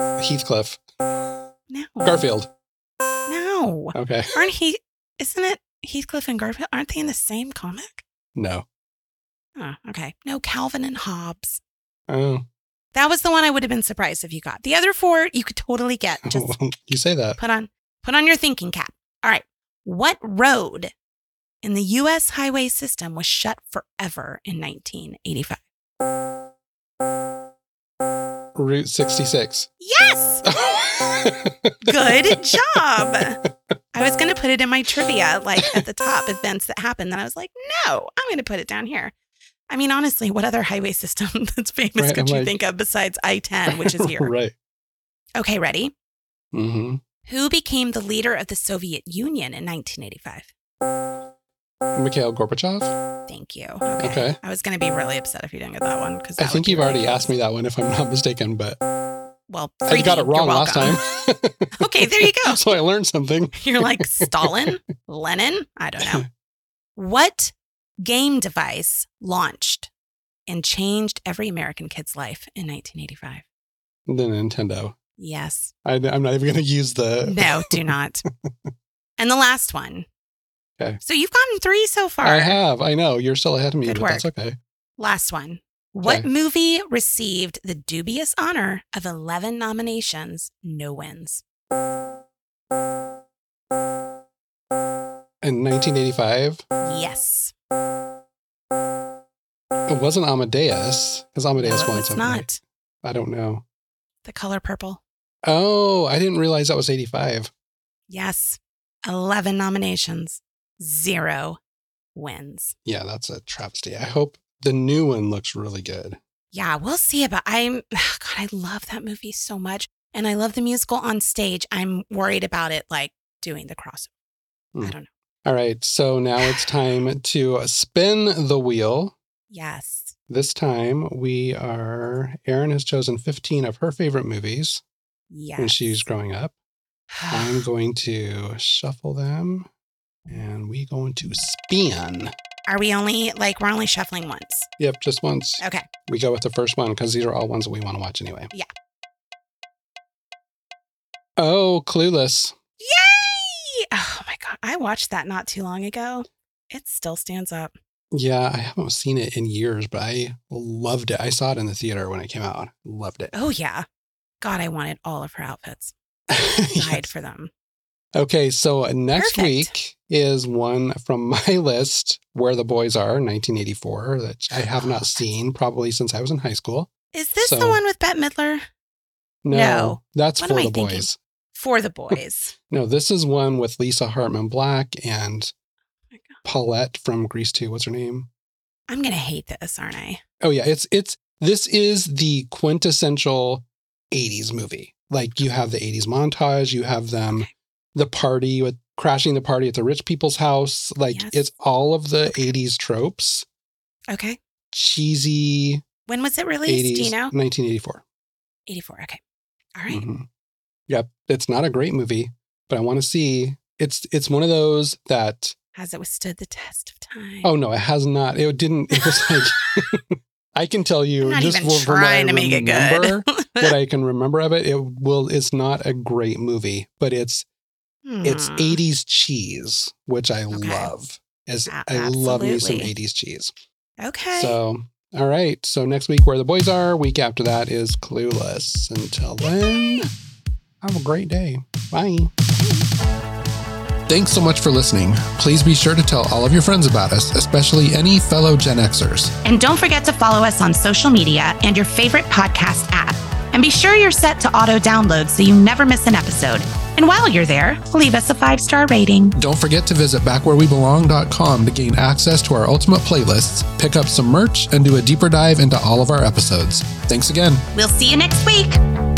A: Heathcliff.
C: No.
A: Garfield.
C: No.
A: Okay.
C: Aren't he, isn't it Heathcliff and Garfield? Aren't they in the same comic?
A: No.
C: Oh, okay. No, Calvin and Hobbes.
A: Oh,
C: That was the one I would have been surprised if you got. The other four you could totally get. Just
A: you say that.
C: put on put on your thinking cap. All right. What road in the US highway system was shut forever in 1985?
A: Route 66.
C: Yes! Good job. I was going to put it in my trivia like at the top events that happened then I was like, "No, I'm going to put it down here." I mean, honestly, what other highway system that's famous
A: Right,
C: could
A: I'm
C: you
A: like-
C: think of besides I-10, which is here?
A: right.
C: Okay, ready?
A: hmm
C: Who became the leader of the Soviet Union in 1985?
A: Mikhail Gorbachev.
C: Thank you. Okay.
A: Okay.
C: I was going to be really upset if you didn't get that one because
A: I think you've already asked me that one, if I'm not mistaken, but
C: Well,
A: I got it wrong last time.
C: Okay, there you go.
A: so I learned something.
C: You're like Stalin, Lenin. I don't know. What game device launched and changed every American kid's life in 1985?
A: The Nintendo.
C: Yes.
A: I, I'm not even going to use the.
C: No, do not. and the last one.
A: Okay.
C: So you've gotten three so far.
A: I have. I know. You're still ahead of me,
C: Good
A: but that's okay.
C: Last one. What
A: Okay.
C: movie received the dubious honor of 11 nominations, no wins?
A: In 1985,
C: Yes.
A: it wasn't Amadeus because Amadeus
C: no,
A: won
C: it's
A: something.
C: not.
A: I don't know.
C: The color purple.
A: Oh, I didn't realize that was 85.
C: Yes. 11 nominations, zero wins.
A: Yeah, that's a travesty. I hope the new one looks really good.
C: Yeah, we'll see about I'm God, I love that movie so much. And I love the musical on stage. I'm worried about it like doing the crossover. I
A: Hmm.
C: don't know.
A: All right, so now it's time to spin the wheel.
C: Yes.
A: This time we are, Erin has chosen 15 of her favorite movies
C: Yes.
A: when she's growing up. I'm going to shuffle them and we going to spin.
C: Are we only like we're only shuffling once?
A: Yep, just once.
C: Okay.
A: We go with the first one because these are all ones that we want to watch anyway.
C: Yeah.
A: Oh, Clueless.
C: Yay! Oh my god. I watched that not too long ago. It still stands up.
A: Yeah, I haven't seen it in years, but I loved it. I saw it in the theater when it came out. Loved it.
C: Oh yeah. God, I wanted all of her outfits.
A: Yes.
C: Died for them.
A: Okay, so next
C: Perfect.
A: week is one from my list, Where the Boys Are, 1984, that I have
C: Oh,
A: not seen probably since I was in high school.
C: Is this the one with Bette Midler?
A: No,
C: No.
A: that's
C: What
A: for
C: am I
A: the
C: thinking?
A: boys.
C: For the boys.
A: No, this is one with Lisa Hartman Black and
C: oh my
A: Paulette from Grease 2. What's her name?
C: I'm gonna hate this, aren't I?
A: Oh yeah, it's it's this is the quintessential 80s movie. Like you have the 80s montage, you have them the party with crashing the party at the rich people's house. Like
C: Yes.
A: it's all of the
C: Okay.
A: 80s tropes,
C: Okay.
A: cheesy
C: When was it released?
A: 80s,
C: Do you know?
A: 1984.
C: 84. Okay. All right.
A: Mhm. Yep, it's not a great movie, but I want to see. It's it's one of those that
C: Has it withstood the test of time?
A: oh no, it has not. It didn't. It was like I can tell you
C: I'm not
A: just
C: even
A: from what I
C: trying to make it good.
A: what I can remember of it, it will. It's not a great movie, but it's it's
C: Hmm.
A: 80s cheese, which I
C: Okay.
A: love. As
C: A-
A: I love me some 80s cheese.
C: Okay.
A: So, all right. So next week, where the boys are. Week after that is Clueless. Until then, have a great day. Bye. Thanks so much for listening. Please be sure to tell all of your friends about us, especially any fellow Gen Xers.
B: And don't forget to follow us on social media and your favorite podcast app. And be sure you're set to auto download so you never miss an episode. And while you're there, leave us a five star rating.
A: Don't forget to visit backwherewebelong.com to gain access to our ultimate playlists, pick up some merch, and do a deeper dive into all of our episodes. Thanks again.
B: We'll see you next week.